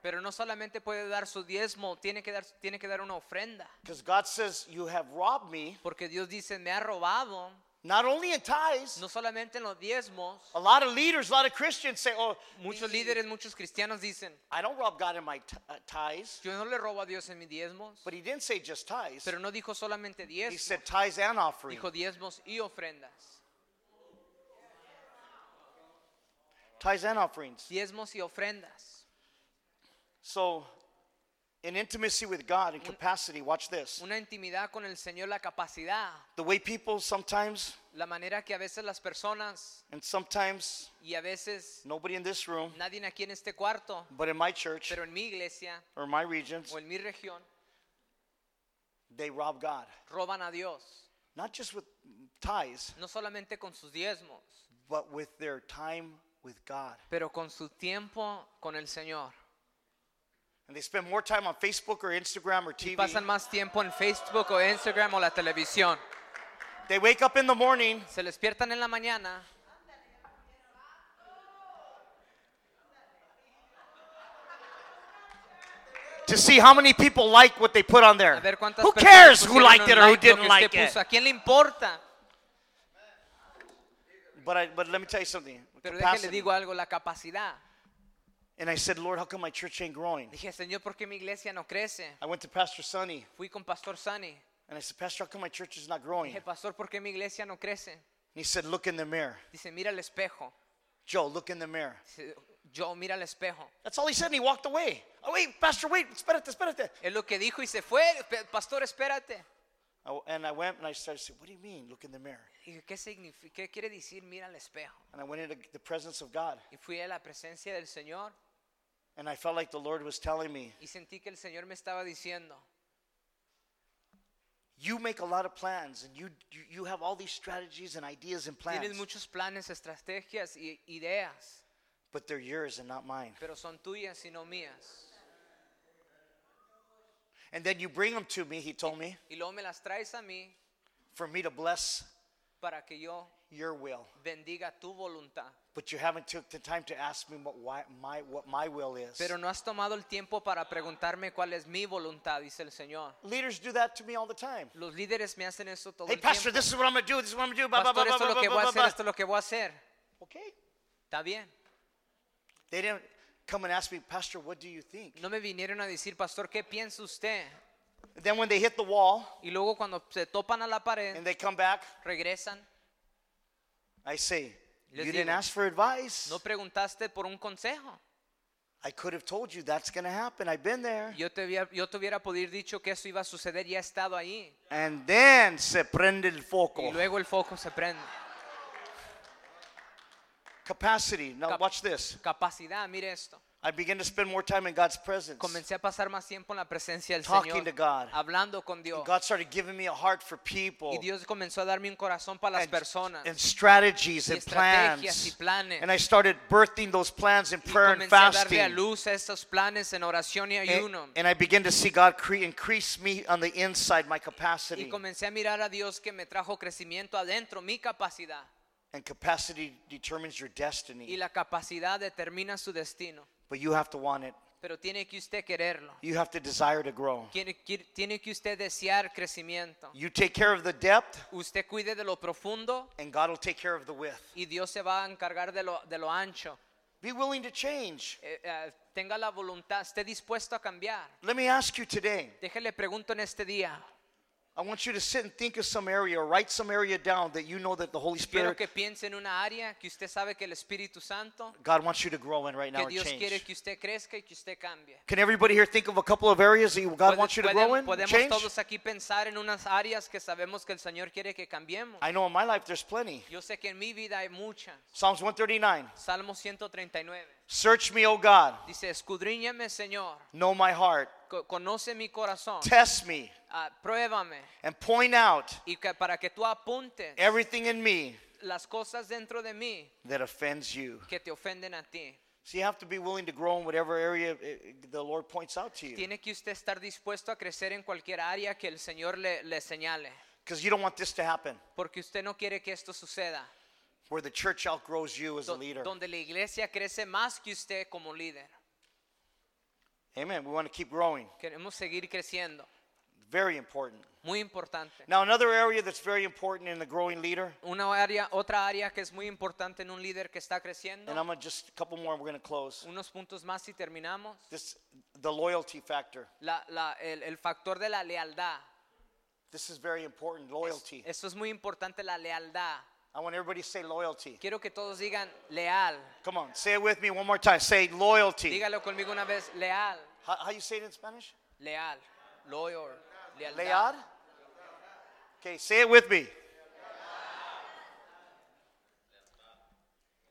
Pero no solamente puede dar su diezmo, tiene que dar, tiene que dar una ofrenda. because God says you have robbed me, Porque Dios dice, me ha robado, not only in tithes. no solamente en los diezmos. A lot of leaders, a lot of Christians say, "Oh, Muchos líderes, muchos cristianos dicen, I don't rob God in my uh, tithes." yo no le robo a Dios en mis diezmos. But he didn't say just tithes. Pero no dijo solamente He said tithes and offering. dijo diezmos y ofrendas. Tithes and offerings. Diezmos y ofrendas. So in intimacy with God and capacity, watch this. una intimidad con el Señor, la capacidad, The way people sometimes, la manera que a veces las personas and sometimes y a veces nobody in this room, nadie aquí en este cuarto, but in my church pero en mi iglesia or my regions, o en mi región, they rob God. roban a Dios, Not just with tithes, no solamente con sus diezmos, but with their time with God. pero con su tiempo con el Señor. And they spend more time on Facebook or Instagram or Y TV. pasan más tiempo en Facebook o Instagram o la televisión. They wake up in the morning Se despiertan en la mañana to see how many people like what they put on there. a ver cuántas Who cares who liked it or who didn't like it? ¿A quién le importa? But I, but let me tell you something. Pero déjale digo algo, la capacidad. And I said, Lord, how come my church ain't growing? Dije, Señor, ¿por qué mi iglesia no crece? I went to Pastor Sonny Fui con Pastor Sonny. and I said, Pastor, how come my church is not growing? Dije, Pastor, ¿por qué mi iglesia no crece? And he said, Look in the mirror. Dice, mira el espejo. Joe, look in the mirror. Dice, yo, mira el espejo. That's all he said, and he walked away. Oh, wait, Pastor, wait, espérate, espérate. Es lo que dijo y se fue. Pe- Pastor, espérate. I- And I went and I started saying, What do you mean, look in the mirror? Dije, ¿qué, significa, ¿qué quiere decir mira el espejo? And I went into the presence of God. Y fui a la presencia del Señor And I felt like the Lord was telling me, y sentí que el Señor me estaba diciendo, You make a lot of plans and you, you, you have all these strategies and ideas and tienes plans, muchos planes, estrategias y ideas, but they're yours and not mine. pero son tuyas y no mías. And then you bring them to me, he told me, Y luego me las traes a mí for me to bless para que yo your will. bendiga tu voluntad. But you haven't took the time to ask me what, why, my, what my will is. Pero no has tomado el tiempo para preguntarme cuál es mi voluntad, dice el Señor. Leaders do that to me all the time. Los líderes me hacen eso todo Hey, el Pastor, tiempo. this is what I'm going to do. This is what I'm going to do. Blah, blah, blah, Pastor, blah, esto es lo que voy a hacer, esto es lo que voy a hacer. Okay. Está bien. They didn't come and ask me, Pastor, what do you think? No me vinieron a decir, pastor, ¿qué piensa usted? Then when they hit the wall Y luego cuando se topan a la pared, and they come back, regresan. I say, Les You didn't digo, ask for advice. No preguntaste por un consejo. I could have told you that's going to happen. I've been there. Yo te, hubiera, yo te hubiera podido dicho que eso iba a suceder, ya he estado ahí. And then se prende el foco. Y luego el foco se prende. Capacity. Now Cap- watch this. Capacidad, mire esto. I began to spend more time in God's presence. Comencé a pasar más tiempo en la presencia del Talking Señor, to God. hablando con Dios. God started giving me a heart for people. Y Dios comenzó a darme un corazón para las and, personas. and strategies y and estrategias y planes. And I started birthing those plans in y prayer and comencé a darle a luz a estos planes en oración y ayuno. And, and I began to see God increase me on the inside, my capacity. y comencé a mirar a Dios que me trajo crecimiento adentro, mi capacidad. And capacity determines your destiny. Y la capacidad determina su destino. But you have to want it. Pero tiene que usted quererlo. You have to desire to grow. Tiene, que- tiene que usted desear crecimiento. You take care of the depth, Usted cuide de lo profundo and God will take care of the width. y Dios se va a encargar de lo, de lo ancho. Be willing to change. Eh, eh, tenga la voluntad, esté dispuesto a cambiar. Let me ask you today. Déjele pregunto en este día. I want you to sit and think of some area or write some area down that you know that the Holy Quiero Spirit, que piense en una área que usted sabe que el Espíritu Santo, God wants you to grow in right now que and Dios quiere change. que usted crezca y que usted cambie. Can everybody here think of a couple of areas that God wants you to grow in? podemos Change? todos aquí pensar en unas áreas que sabemos que el Señor quiere que cambiemos. I know in my life there's plenty. Yo sé que en mi vida hay muchas. Psalms 139. Salmo 139 Search me, O God. dice, escudriñame Señor, Know my heart. conoce mi corazón, Test me pruébame and point out y que para que tú apuntes everything in me las cosas dentro de mí that offends you. que te ofenden a ti. So you have to be willing to grow in whatever area eh, the Lord points out to you. Tiene que usted estar dispuesto a crecer en cualquier área que el Señor le, le señale, Because you don't want this to happen porque usted no quiere que esto suceda. where the church outgrows you as a leader. donde la iglesia crece más que usted como líder. Amen. We want to keep growing. Queremos seguir creciendo. Very important. Muy importante. Now, another area that's very important in the growing leader, Una área, otra área que es muy importante en un líder que está creciendo. and I'm gonna just a couple more. We're to close. Unos puntos más y terminamos. This the loyalty factor. La- la- el, el factor de la lealtad. This is very important. Loyalty. Eso es muy importante, la lealtad. I want everybody to say loyalty. Quiero que todos digan leal. Come on, say it with me one more time. Say loyalty. Dígalo conmigo una vez, leal. How, how you say it in Spanish? Leal. Loyal. Lealdad. Lead? Okay, say it with me.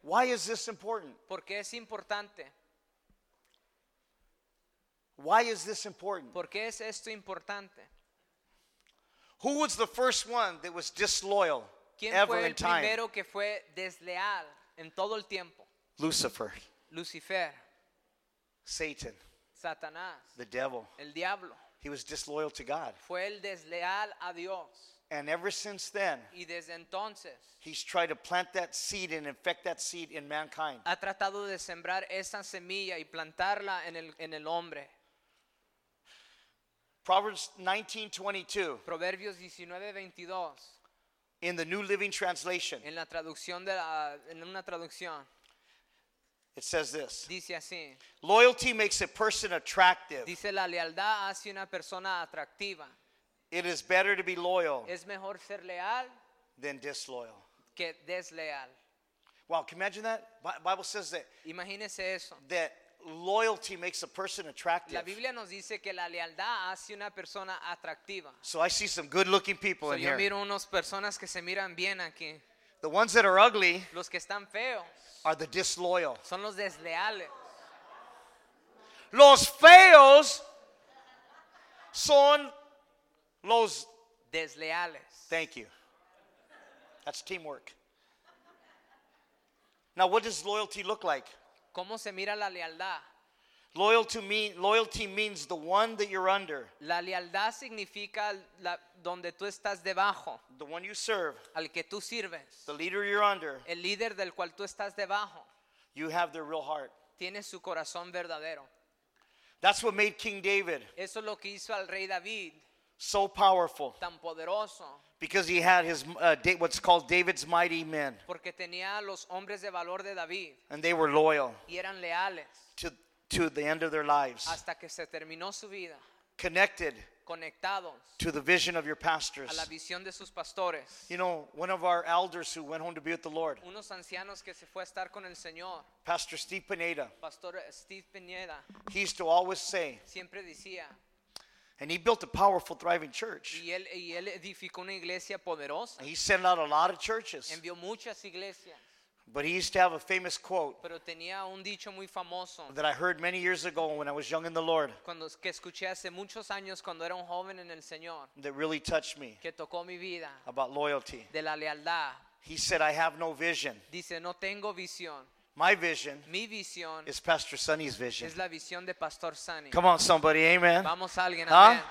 Why is this important? ¿Por qué es importante? Why is this important? ¿Por qué es esto importante? Who was the first one that was disloyal ¿Quién ever fue in time? primero que fue desleal en todo el tiempo? Lucifer, Lucifer, Satan, Satanás, the devil. el diablo. He was disloyal to God. Fue el desleal a Dios. And ever since then, Y desde entonces he's tried to plant that seed and infect that seed in mankind. ha tratado de sembrar esa semilla y plantarla en el, en el hombre. Proverbs 19:22 Proverbios 19, 22. in the New Living Translation. En la traducción de la, en una traducción It says this. dice así. Loyalty makes a person attractive. Dice la lealtad hace una persona atractiva. It is better to be loyal Es mejor ser leal than disloyal. que desleal. Wow, can you imagine that? Bi- Bible says that Imagínese eso. that loyalty makes a person attractive. La Biblia nos dice que la lealtad hace una persona atractiva. So I see some good-looking people So, in yo here. miro unas personas que se miran bien aquí. The ones that are ugly Los que están feos are the disloyal. son los desleales. Los feos son los Desleales. Thank you. That's teamwork. Now, what does loyalty look like? ¿Cómo se mira la lealtad? Loyalty, mean, loyalty means the one that you're under, La lealtad significa la- donde tú estás debajo, the one you serve, al que tú sirves. the leader you're under. El líder del cual tú estás debajo. You have their real heart. tiene su corazón verdadero. That's what made King David Eso es lo que hizo al rey David. so powerful. Tan poderoso, because he had his uh, what's called David's mighty men, porque tenía los hombres de valor de David. And they were loyal y eran leales. to, to the end of their lives, hasta que se terminó su vida, connected conectados to the vision of your a la pastors. visión de sus pastores. You know, one of our elders who went home to be with the Lord, Unos ancianos que se fue a estar con el Señor, Pastor Steve Pineda, Pastor Steve Peñeda, he used to always say, siempre decía, and he built a powerful, thriving church. y él, y él edificó una iglesia poderosa, He sent out a lot of churches, envió muchas iglesias, but he used to have a famous quote pero tenía un dicho muy famoso that I heard many years ago when I was young in the Lord cuando, que escuché hace muchos años cuando era un joven en el Señor, that really touched me que tocó mi vida about loyalty. de la lealtad. He said, I have no vision. Dice, no tengo visión. My vision Mi visión is Pastor Sonny's vision. es la visión de Pastor Sonny. Come on, somebody, amen. Vamos alguien, Huh? amén.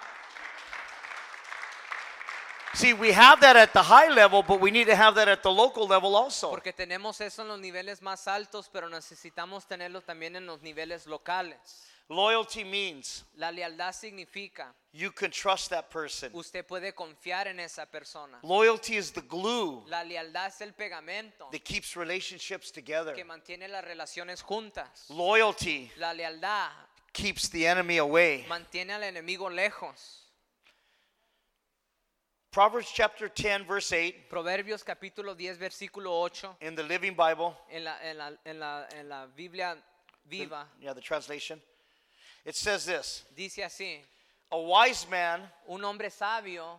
See, we have that at the high level, but we need to have that at the local level also. Porque tenemos eso en los niveles más altos, pero necesitamos tenerlo también en los niveles locales. Loyalty means La lealtad significa, you can trust that person. usted puede confiar en esa persona. Loyalty is the glue La lealtad es el pegamento that keeps relationships together. que mantiene las relaciones juntas. Loyalty La lealtad keeps the enemy away. mantiene al enemigo lejos. Proverbs chapter 10, verse 8 Proverbios capítulo 10, versículo 8, in the Living Bible, en la, en la, en la, en la Biblia viva, yeah, the translation, it says this dice así, A wise man un hombre sabio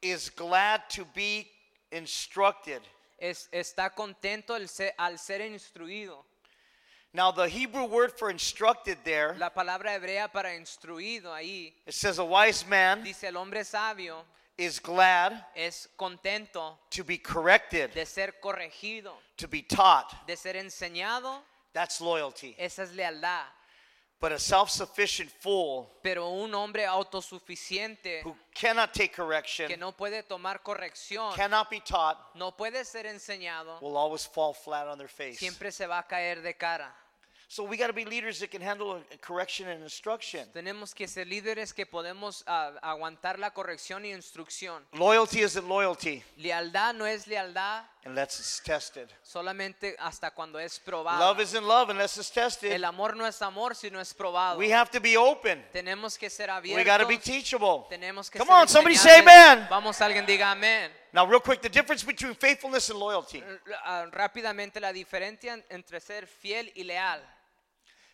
is glad to be instructed. es, está contento el se- al ser instruido. Now, the Hebrew word for instructed there, La palabra hebrea para instruido ahí it says a wise man dice el hombre sabio is glad es contento to be corrected, de ser corregido, to be taught. de ser enseñado. That's loyalty. Esa es lealtad. But a self sufficient fool Pero un hombre autosuficiente who cannot take que correction, no puede tomar corrección, cannot be taught, no puede ser enseñado, will always fall flat on their face. siempre se va a caer de cara. So we got to be leaders that can handle correction and instruction. Tenemos que ser líderes que podemos ah, aguantar la corrección y instrucción. Loyalty isn't loyalty Lealtad no es lealtad unless it's tested. solamente hasta cuando es probado. Love isn't love unless it's tested. El amor no es amor si no es probado. We have to be open. Tenemos que ser We got to be abiertos. teachable. Tenemos que Come ser on, somebody say amen. Vamos, alguien diga amén. Now, real quick, the difference between faithfulness and loyalty. Ah, Rápidamente la diferencia en- entre ser fiel y leal.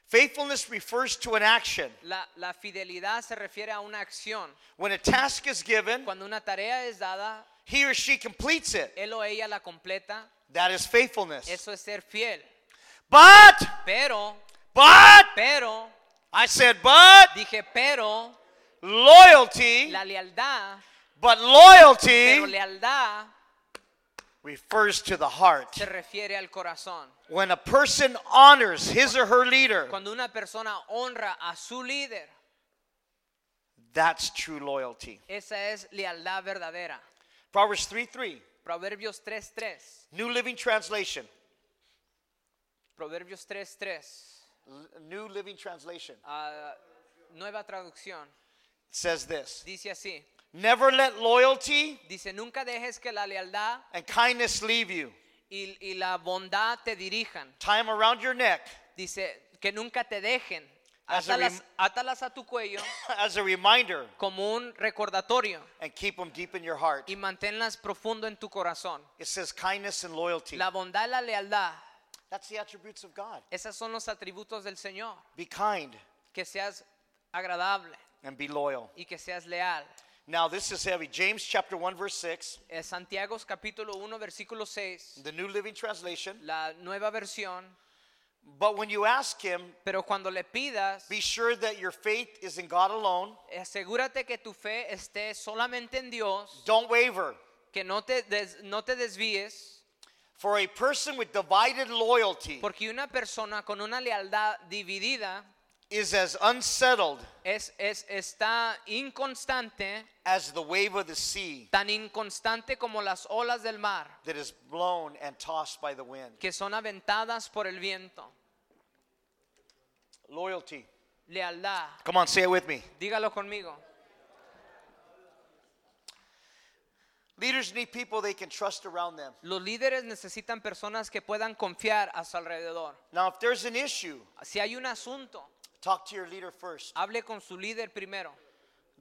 Faithfulness refers to an action. La, la fidelidad se refiere a una acción. When a task is given, Cuando una tarea es dada, he or she completes it. él o ella la completa. That is faithfulness. Eso es ser fiel. But, Pero, but, pero, I said, but dije, pero, loyalty, la lealtad, but loyalty, pero lealtad refers to the heart. se refiere al corazón. When a person honors his or her leader, Cuando una persona honra a su líder, that's true loyalty. esa es lealtad verdadera. Proverbs 3 3, Proverbios 3.3. New Living Translation. Proverbios 3.3. L- New Living Translation ah, nueva traducción. says this Dice así. Never let loyalty Dice, nunca dejes que la lealtad and kindness leave you. y, y la bondad te dirijan. Tie 'em around your neck Dice, que nunca te dejen. As a Átalas, rem- átalas a tu cuello as a reminder como un recordatorio and keep them deep in your heart. y manténlas profundo en tu corazón. It says kindness and loyalty. La bondad y la lealtad, That's the attributes of God. esos son los atributos del Señor. Be kind Que seas agradable and be loyal. y que seas leal. Now, this is heavy. James chapter 1, verse 6, Eh, Santiago capítulo 1 versículo 6, the New Living Translation. la nueva versión. But when you ask him, Pero cuando le pidas, be sure that your faith is in God alone. asegúrate que tu fe esté solamente en Dios, Don't waver. que no te, des- no te desvíes, For a person with divided loyalty porque una persona con una lealtad dividida is as unsettled es, es, está inconstante, as the wave of the sea tan inconstante como las olas del mar, that is blown and tossed by the wind. que son aventadas por el viento. Loyalty. Lealtad, Come on, say it with me. dígalo conmigo. Leaders need people they can trust around them. Los líderes necesitan personas que puedan confiar a su alrededor. Now, if there's an issue, Si hay un asunto, talk to your leader first. hable con su líder primero.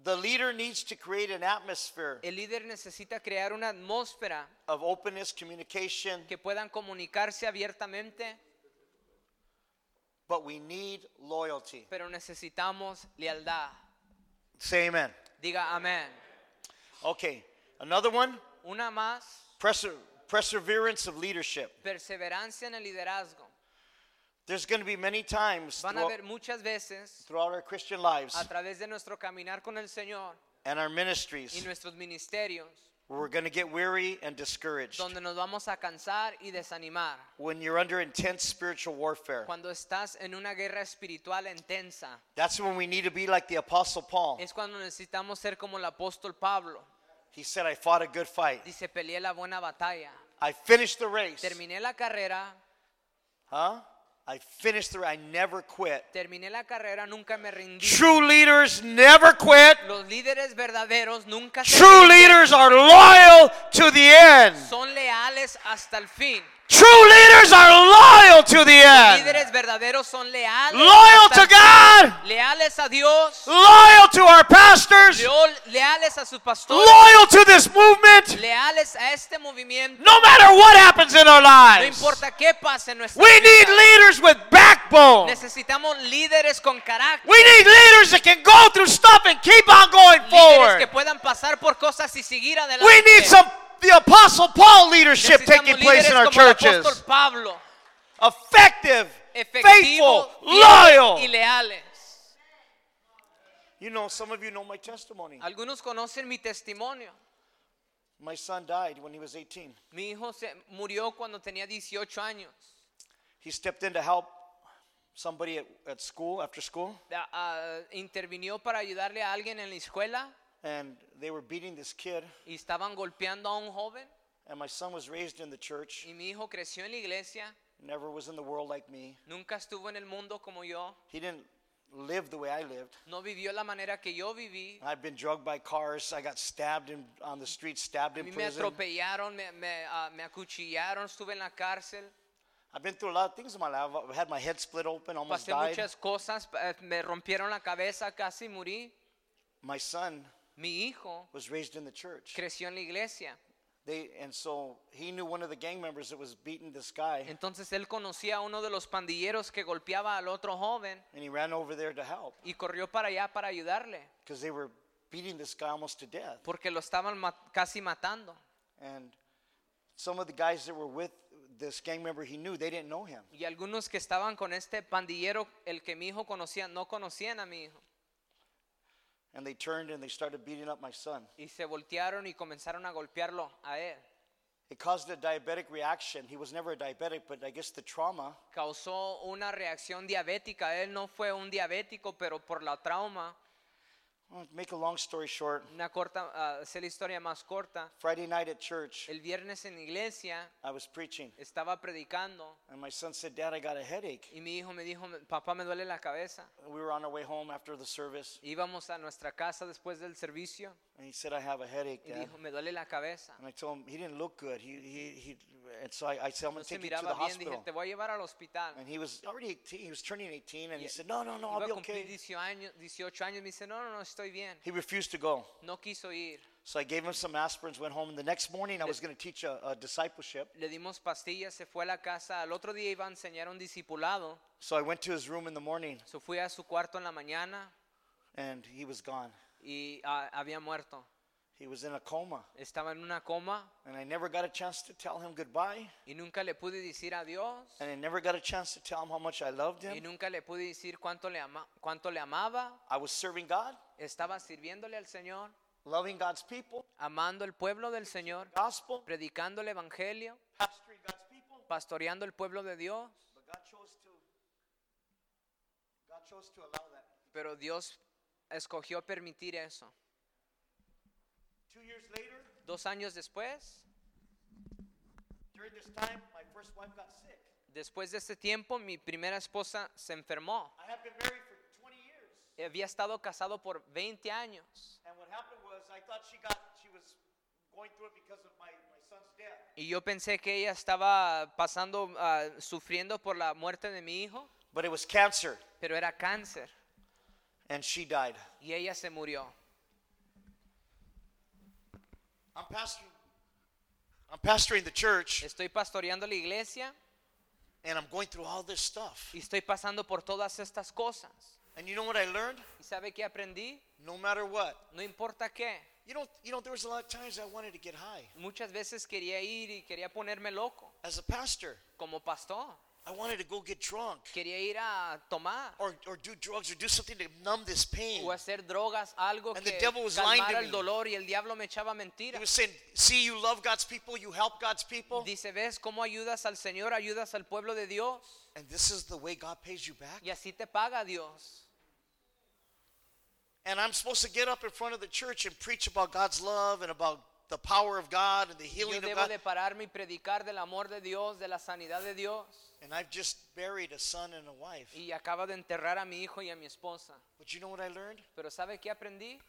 The leader needs to create an atmosphere El líder necesita crear una atmósfera of openness, communication, que puedan comunicarse abiertamente, but we need loyalty. pero necesitamos lealtad. Say amen. Diga amén. Okay, another one Una más, perse- perseverance of leadership. perseverancia en el liderazgo. There's going to be many times Van a throughout, haber muchas veces throughout our Christian lives a través de nuestro caminar con el Señor and our y ministries nuestros ministerios where we're going to get weary and discouraged. donde nos vamos a cansar y desanimar. When you're under intense spiritual warfare, Cuando estás en una guerra espiritual intensa, that's when we need to be like the Apostle Paul. es cuando necesitamos ser como el apóstol Pablo. He said, I fought a good fight. Dice, peleé la buena batalla. I finished the race. Terminé la carrera, Huh? I finished the I never quit. terminé la carrera, nunca me rendí. True leaders never quit. Los líderes verdaderos nunca True leaders are loyal to the end. son leales hasta el fin. True leaders are loyal to the end. Líderes verdaderos son leales. Loyal to. God. Leales a Dios. Loyal to our pastors. Leales a sus pastores. Loyal to this movement. Leales a este movimiento. No matter what happens in our No lives. importa qué pase en nuestra We need leaders with backbone. Necesitamos líderes con carácter. We need leaders that can go through stuff and keep on going Líderes que forward. puedan pasar por cosas y seguir adelante. We need some the Apostle Paul leadership taking place in our como el apóstol churches. Pablo, Effective, faithful, loyal. y leales. You know, some of you know my testimony. Algunos conocen mi testimonio. My son died when he was 18. Mi hijo se murió cuando tenía 18 años. He stepped in to help somebody at, at school after school, Ah, ah, intervinió para ayudarle a alguien en la escuela and they were beating this kid. y estaban golpeando a un joven. And my son was raised in the church, Y mi hijo creció en la iglesia, never was in the world like me. nunca estuvo en el mundo como yo, He didn't live the way I lived. no vivió la manera que yo viví. I've been drugged by cars. I got stabbed in, on the street, stabbed in mí me prison. atropellaron, me, me, ah, me acuchillaron, estuve en la cárcel, I've been through a lot of things in my life. I've had my head split open, almost pasé died. muchas cosas, eh, me rompieron la cabeza, casi morí. My son Mi hijo was raised in the church. creció en la iglesia. They and so he knew one of the gang members that was beating this guy, Entonces él conocía a uno de los pandilleros que golpeaba al otro joven and he ran over there to help y corrió para allá para ayudarle because they were beating this guy almost to death. porque lo estaban ma- casi matando. And some of the guys that were with this gang member he knew, they didn't know him. Y algunos que estaban con este pandillero, el que mi hijo conocía, no conocían a mi hijo. And they turned and they started beating up my son. Y se voltearon y comenzaron a golpearlo a él. It caused a diabetic reaction. He was never a diabetic, but I guess the trauma Causó una reacción diabética. Él no fue un diabético, pero por la trauma, Well, make a long story short, una corta, ah, hacer la historia más corta, Friday night at church, el viernes en iglesia I was preaching, estaba predicando and my son said, Dad, I got a headache. y mi hijo me dijo, papá me duele la cabeza. We were on our way home after the service, Íbamos a nuestra casa después del servicio and he said, I have a headache, y dijo, me duele la cabeza. And I told him, he didn't look good. He, he, he, and so I, I said, I'm going to take you to the bien, dije, hospital. te voy a llevar al hospital. And he was already 18, he was turning 18, and he said, No, no, no, I'll be okay. 18 años, 18 años, me dice, no, no, no, estoy bien. He refused to go. No quiso ir. So I gave him some aspirins, went home, and the next morning I was going to teach a, a discipleship. Le dimos pastillas, se fue a la casa. Al otro día iba a enseñar un discipulado. So I went to his room in the morning, So fui a su cuarto en la mañana and he was gone. y ah, había muerto. He was in a coma, Estaba en una coma and I never got a chance to tell him goodbye, y nunca le pude decir adiós. and I never got a chance to tell him how much I loved Y him. nunca le pude decir cuánto le, ama, cuánto le amaba. I was serving God, Estaba sirviéndole al Señor, loving God's people, amando el pueblo del Señor, gospel, predicando el Evangelio, pastoring God's people. pastoreando el pueblo de Dios. But God chose to. God chose to allow that. Pero Dios escogió permitir eso. Two years later, Dos años después, during this time, my first wife got sick. después de ese tiempo, mi primera esposa se enfermó. I had been married for 20 years, Había estado casado por 20 años. and what happened was I thought she got she was going through it because of my, my son's death. Y yo pensé que ella estaba pasando, ah, sufriendo por la muerte de mi hijo, But it was cancer, pero era cáncer. and she died. Y ella se murió. I'm pastoring. I'm pastoring the church, Estoy pastoreando la iglesia and I'm going through all this stuff. y estoy pasando por todas estas cosas. And you know what I learned? ¿Y sabe qué aprendí? No matter what, No importa qué. you know, you know, there was a lot of times I wanted to get high. Muchas veces quería ir y quería ponerme loco. As a pastor, Como pastor. I wanted to go get drunk Quería ir a tomar. or, or do drugs or do something to numb this pain. O hacer drogas, algo And que the devil was lying to el dolor y el diablo me echaba He was saying, "See, you love God's people, you help God's people, Dice, ¿ves cómo ayudas al Señor? Ayudas al pueblo de Dios. and this is the way God pays you back." Y así te paga Dios. And I'm supposed to get up in front of the church and preach about God's love and about the power of God and the Yo healing of debo God. de pararme y predicar del amor de Dios, de la sanidad de Dios. And I've just buried a son and a wife. Y acaba de enterrar a mi hijo y a mi esposa. But you know what I learned? Pero ¿sabe qué aprendí?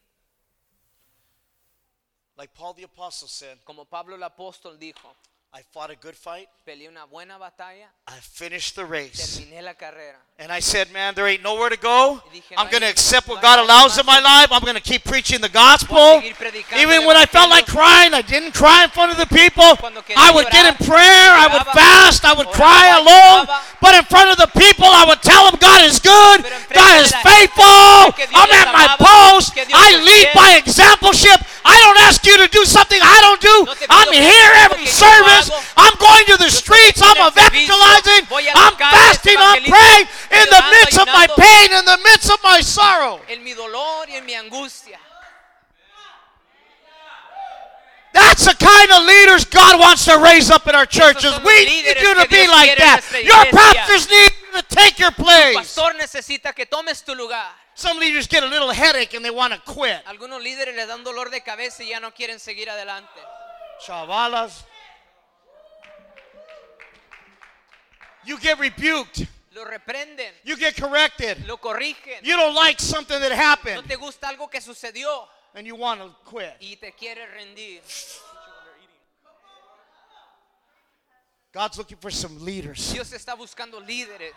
Like Paul the apostle said, Como Pablo el apóstol dijo, I fought a good fight. peleé una buena batalla, I finished the race. terminé la carrera. And I said, man, there ain't nowhere to go. Dije, I'm no going to accept what hay God allows in my life. I'm going to keep preaching the gospel. Voy a seguir predicando Even when I felt like crying, I didn't cry in front of the people. I would get in llorar, prayer, I would fast, I would oraba, cry alone. lloraba. But in front of the people, I would tell them God is good, God is faithful, I'm at my post, I lead by exampleship. I don't ask you to do something I don't do. No te pido I'm here every que yo no service. I'm going to the streets. I'm en el servicio, evangelizing. voy a las I'm fasting. I'm praying in the midst of my pain, in the midst of my sorrow. En mi dolor y en mi angustia. That's the kind of leaders God wants to raise up in our churches. We need you to be like that. Your pastors need you to take your place. Some leaders get a little headache and they want to quit. Algunos líderes les dan dolor de cabeza y ya no quieren seguir adelante. Chavalas. You get rebuked. Lo reprenden, You get corrected. lo corrigen. You don't like something that No happened te gusta algo que sucedió and you want to quit. y te quieres rendir. God's looking for some leaders. Dios está buscando líderes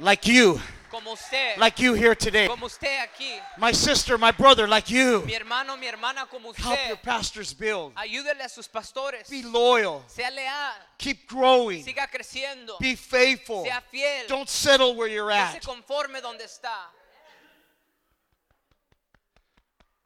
like you, como usted, like you here today. como usted aquí, My sister, my brother, like you. mi hermano, mi hermana, como Help your pastors build. Ayúdele a sus pastores. Be loyal. Sea leal, Keep growing. siga creciendo, Be faithful. sea fiel, Don't settle where you're no se at. conforme donde está.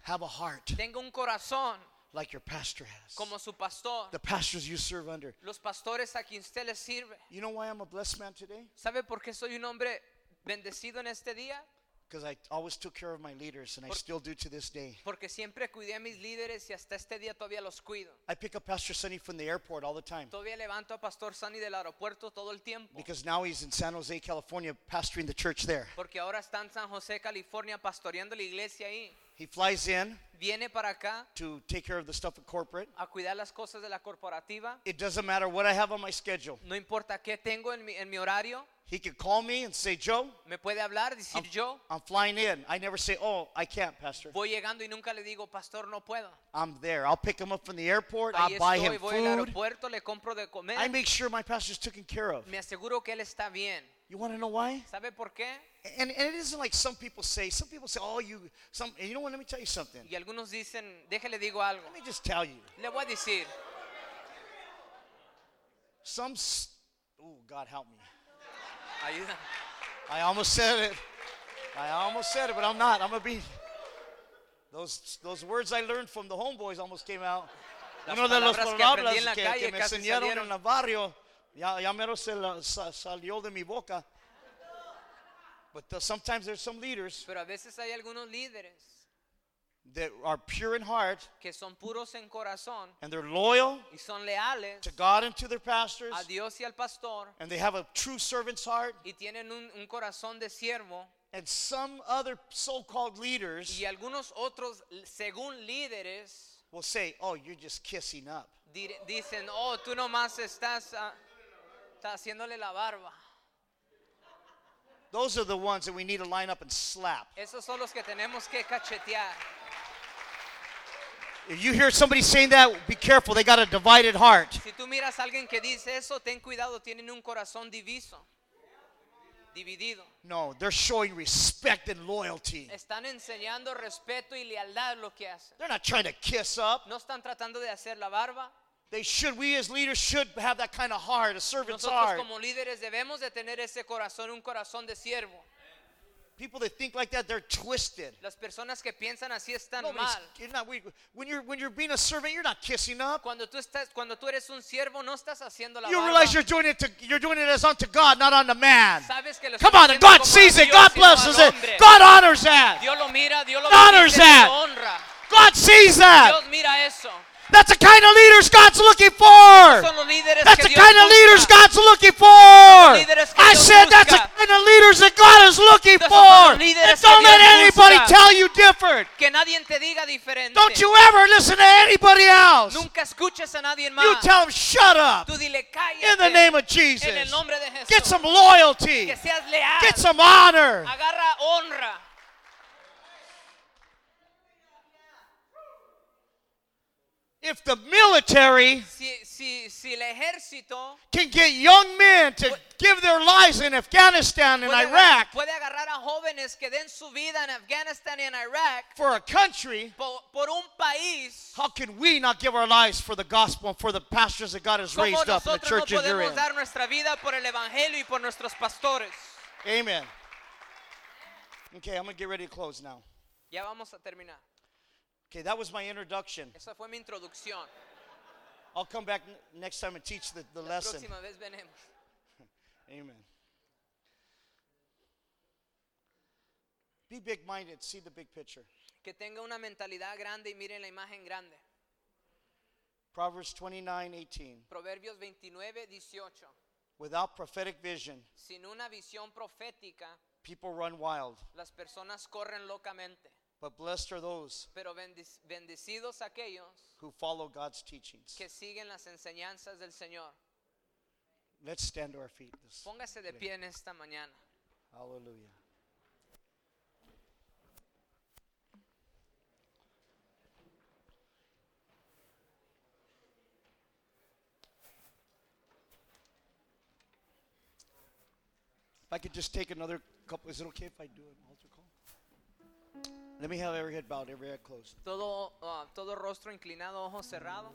Have a heart Tenga un corazón like your pastor has. como su pastor. The pastors you serve under. Los pastores a quien usted les sirve. You know why I'm a blessed man today? ¿Sabe por qué soy un hombre bendecido en este día? Because I always took care of my leaders and I still do to this day. Porque siempre cuidé a mis líderes y hasta este día todavía los cuido. I pick up Pastor Sonny from the airport all the time Todavía levanto a Pastor Sunny del aeropuerto todo el tiempo. because now he's in San Jose, California, pastoring the church there. Porque ahora está en San José, California, pastoreando la iglesia ahí. He flies in Viene para acá to take care of the stuff at corporate. a cuidar las cosas de la corporativa. It doesn't matter what I have on my schedule. No importa qué tengo en mi, en mi horario. He can call me and say, Joe, Me puede hablar, decir yo. I'm flying in. I never say, oh, I can't, Pastor. Voy llegando y nunca le digo, pastor, no puedo. I'm there. I'll pick him up from the airport. Ahí I'll buy estoy, him voy al food. aeropuerto, le compro de comer. I make sure my pastor's taken care of. Me aseguro que él está bien. You want to know why? ¿Sabe por qué? And, and it isn't like some people say. Some people say, oh, you, some, you know what? Let me tell you something. Y algunos dicen, déjele digo algo. Let me just tell you. Le voy a decir, Some, oh, God help me. ayuda. I almost said it. I almost said it, but I'm not. I'm gonna be. Those those words I learned from the homeboys almost came out. Las Uno de los palabras que aprendí palabras en la que, calle que me enseñaron salieron. en el barrio, ya, ya mero se la- sa- salió de mi boca. But the- sometimes there's some leaders Pero a veces hay algunos líderes that are pure in heart que son puros en corazón and they're loyal y son leales to God and to their pastors, a Dios y al pastor and they have a true servant's heart. y tienen un, un corazón de siervo And some other so-called leaders y algunos otros, según líderes, will say, "Oh, you're just kissing up." dicen, oh, tú nomás estás, ah, haciéndole la barba. Those are the ones that we need to line up and slap. Esos son los que tenemos que cachetear. If you hear somebody saying that, be careful. They got a divided heart. Si tú miras a alguien que dice eso, ten cuidado, tienen un corazón diviso, dividido. No, they're showing respect and loyalty. Están enseñando respeto y lealtad lo que hacen. They're not trying to kiss up. No están tratando de hacer la barba. They should. We as leaders should have that kind of heart, a servant's Nosotros heart. como líderes debemos de tener ese corazón, un corazón de siervo. People that think like that, they're twisted. Las personas que piensan así están Nobody's- mal. you're not, we- when you're when you're being a servant, you're not kissing up. Cuando tú estás, cuando tú eres un siervo, no estás haciendo la You barba. realize you're doing it to you're doing it as unto God, not unto man. Sabes que lo Come estás on, and haciendo God como a sees it. Dios God al blesses it. hombre. God honors that. Dios lo mira, Dios lo honors bendice, that. lo honra. God sees that. Dios mira eso. That's the kind of leaders God's looking for. Son los líderes That's the kind of leaders God's looking for. I said that's the kind of leaders that God is looking for. son los líderes And don't let anybody tell you different. Que nadie te diga diferente. Don't you ever listen to anybody else. Nunca escuches a nadie más. You tell them, shut up. Tú dile cállate. In the name of Jesus. nombre de Jesús. Get some loyalty. que seas leal. Get some honor. Agarra honra. If the military Si, si, si el ejército can get young men to give their lives in Afghanistan and puede, Iraq puede a jóvenes que den su vida en Afganistán y en Irak for a country, por, por un país, how can we not give our lives for the gospel and for the pastors that God has raised up in the nosotros no churches you're in? dar nuestra vida por el evangelio y por nuestros pastores. Amen. Okay, I'm going to get ready to close now. Ya vamos a terminar. Okay, that was my introduction. Esa fue mi introducción. I'll come back n- next time and teach the, the La lesson. próxima vez venemos. Amen. Be big minded, see the big picture. Que tenga una mentalidad grande y miren la imagen grande. Proverbs 29 18. Proverbios 29, 18. Without prophetic vision, Sin una visión profética, people run wild, las personas corren locamente. But blessed are those Pero bendic- bendecidos aquellos who follow God's teachings. que siguen las enseñanzas del Señor. Let's stand to our feet. This, Póngase de pie en esta mañana. hallelujah. I could just take another couple. Is it okay if I do an altar call? Let me have every head bowed, every head closed. Todo, ah, todo rostro inclinado, ojos cerrados.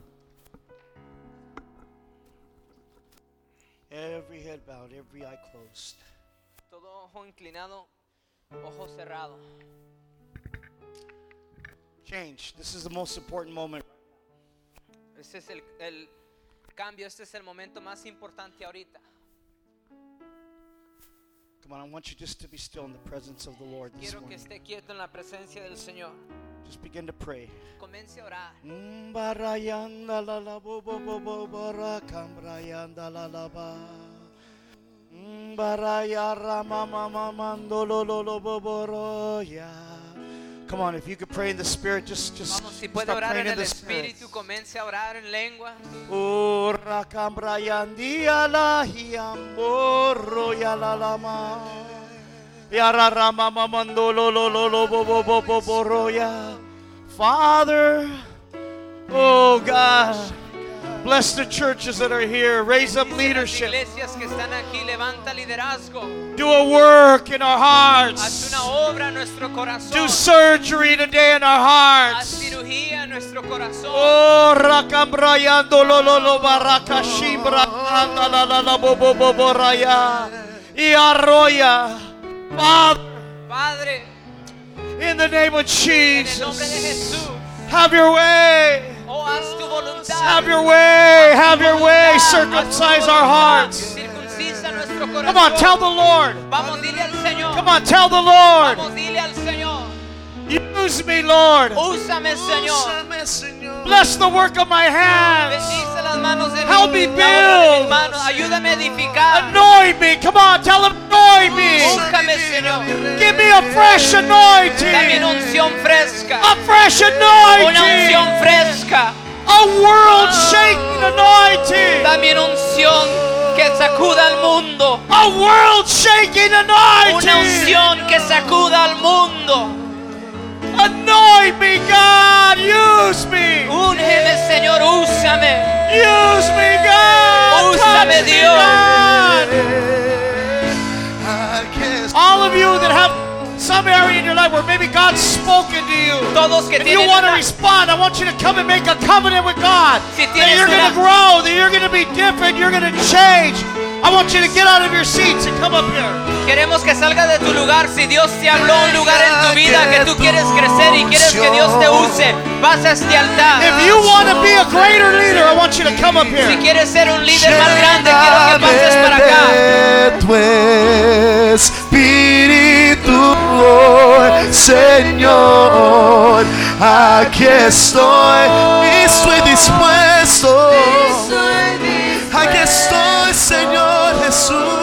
Every head bowed, every eye closed. Todo ojo inclinado, ojos cerrados. Change. This is the most important moment. Este es el, el cambio, este es el momento más importante ahorita. I want you just to be still in the presence of the Lord this Quiero que morning. esté quieto en la presencia del Señor. Just begin to pray. Comience a orar. La la bo bo bo bo la la ba. Baraya rama mama mando lo lo lo bo bo ro ya. Come on, if you could pray in the spirit, just just Vamos, si puede orar en in el the spirit. Espíritu, comience a orar en lengua. Oh, brayandia la hiamborro ya la lo lo lo lo bo bo bo bo bo. Father, oh God, bless the churches that are here. Raise up leadership. iglesias que están aquí, levanta liderazgo. Do a work in our hearts. una obra en nuestro corazón. Do surgery today in our hearts. cirugía en nuestro. Oh, rakambrayando lo lo lo baraka shimbra anda la la la bo bo bo bo raya y arroya. Father, Padre, in the name of en el nombre de Jesus, have your way. Oh haz tu voluntad. Have your way. Have your way. Circumcise our hearts. Circuncisa nuestro corazón. Come on, tell the Lord. Vamos, dile al Señor. Come on, tell the Lord. Vamos, dile al Use me, Lord. Úsame, Señor. Bless the work of my hands. Bendice las manos de Help me la obra de mis build. Ayúdame edificar. Anoint me. Come on, tell him, anoint me. Give me a fresh Dame anointing. una unción fresca. A fresh Una unción anointing. fresca. A world shaking anointing. Dame una unción que sacuda al mundo. A world shaking Una anointing. unción que sacuda al mundo. Anoint me, God. Use me. Úngeme, Señor, úsame. Use me, God. Úsame, Dios. God. All of you that have some area in your life where maybe God's spoken to you. Todos que If you want to respond, I want you to come and make a covenant with God. Si That you're going to grow, that you're going to be different, you're going to change. I want you to get out of your seats and come up here. Queremos que salga de tu lugar. Si Dios te habló un lugar en tu vida que tú quieres crecer y quieres que Dios te use, vas a este altar. If you want to be a greater leader, I want you to come up Si here. quieres ser un líder más grande, quiero que pases para acá. tu espíritu, Señor. Aquí estoy, estoy dispuesto. Aquí estoy, Señor Jesús.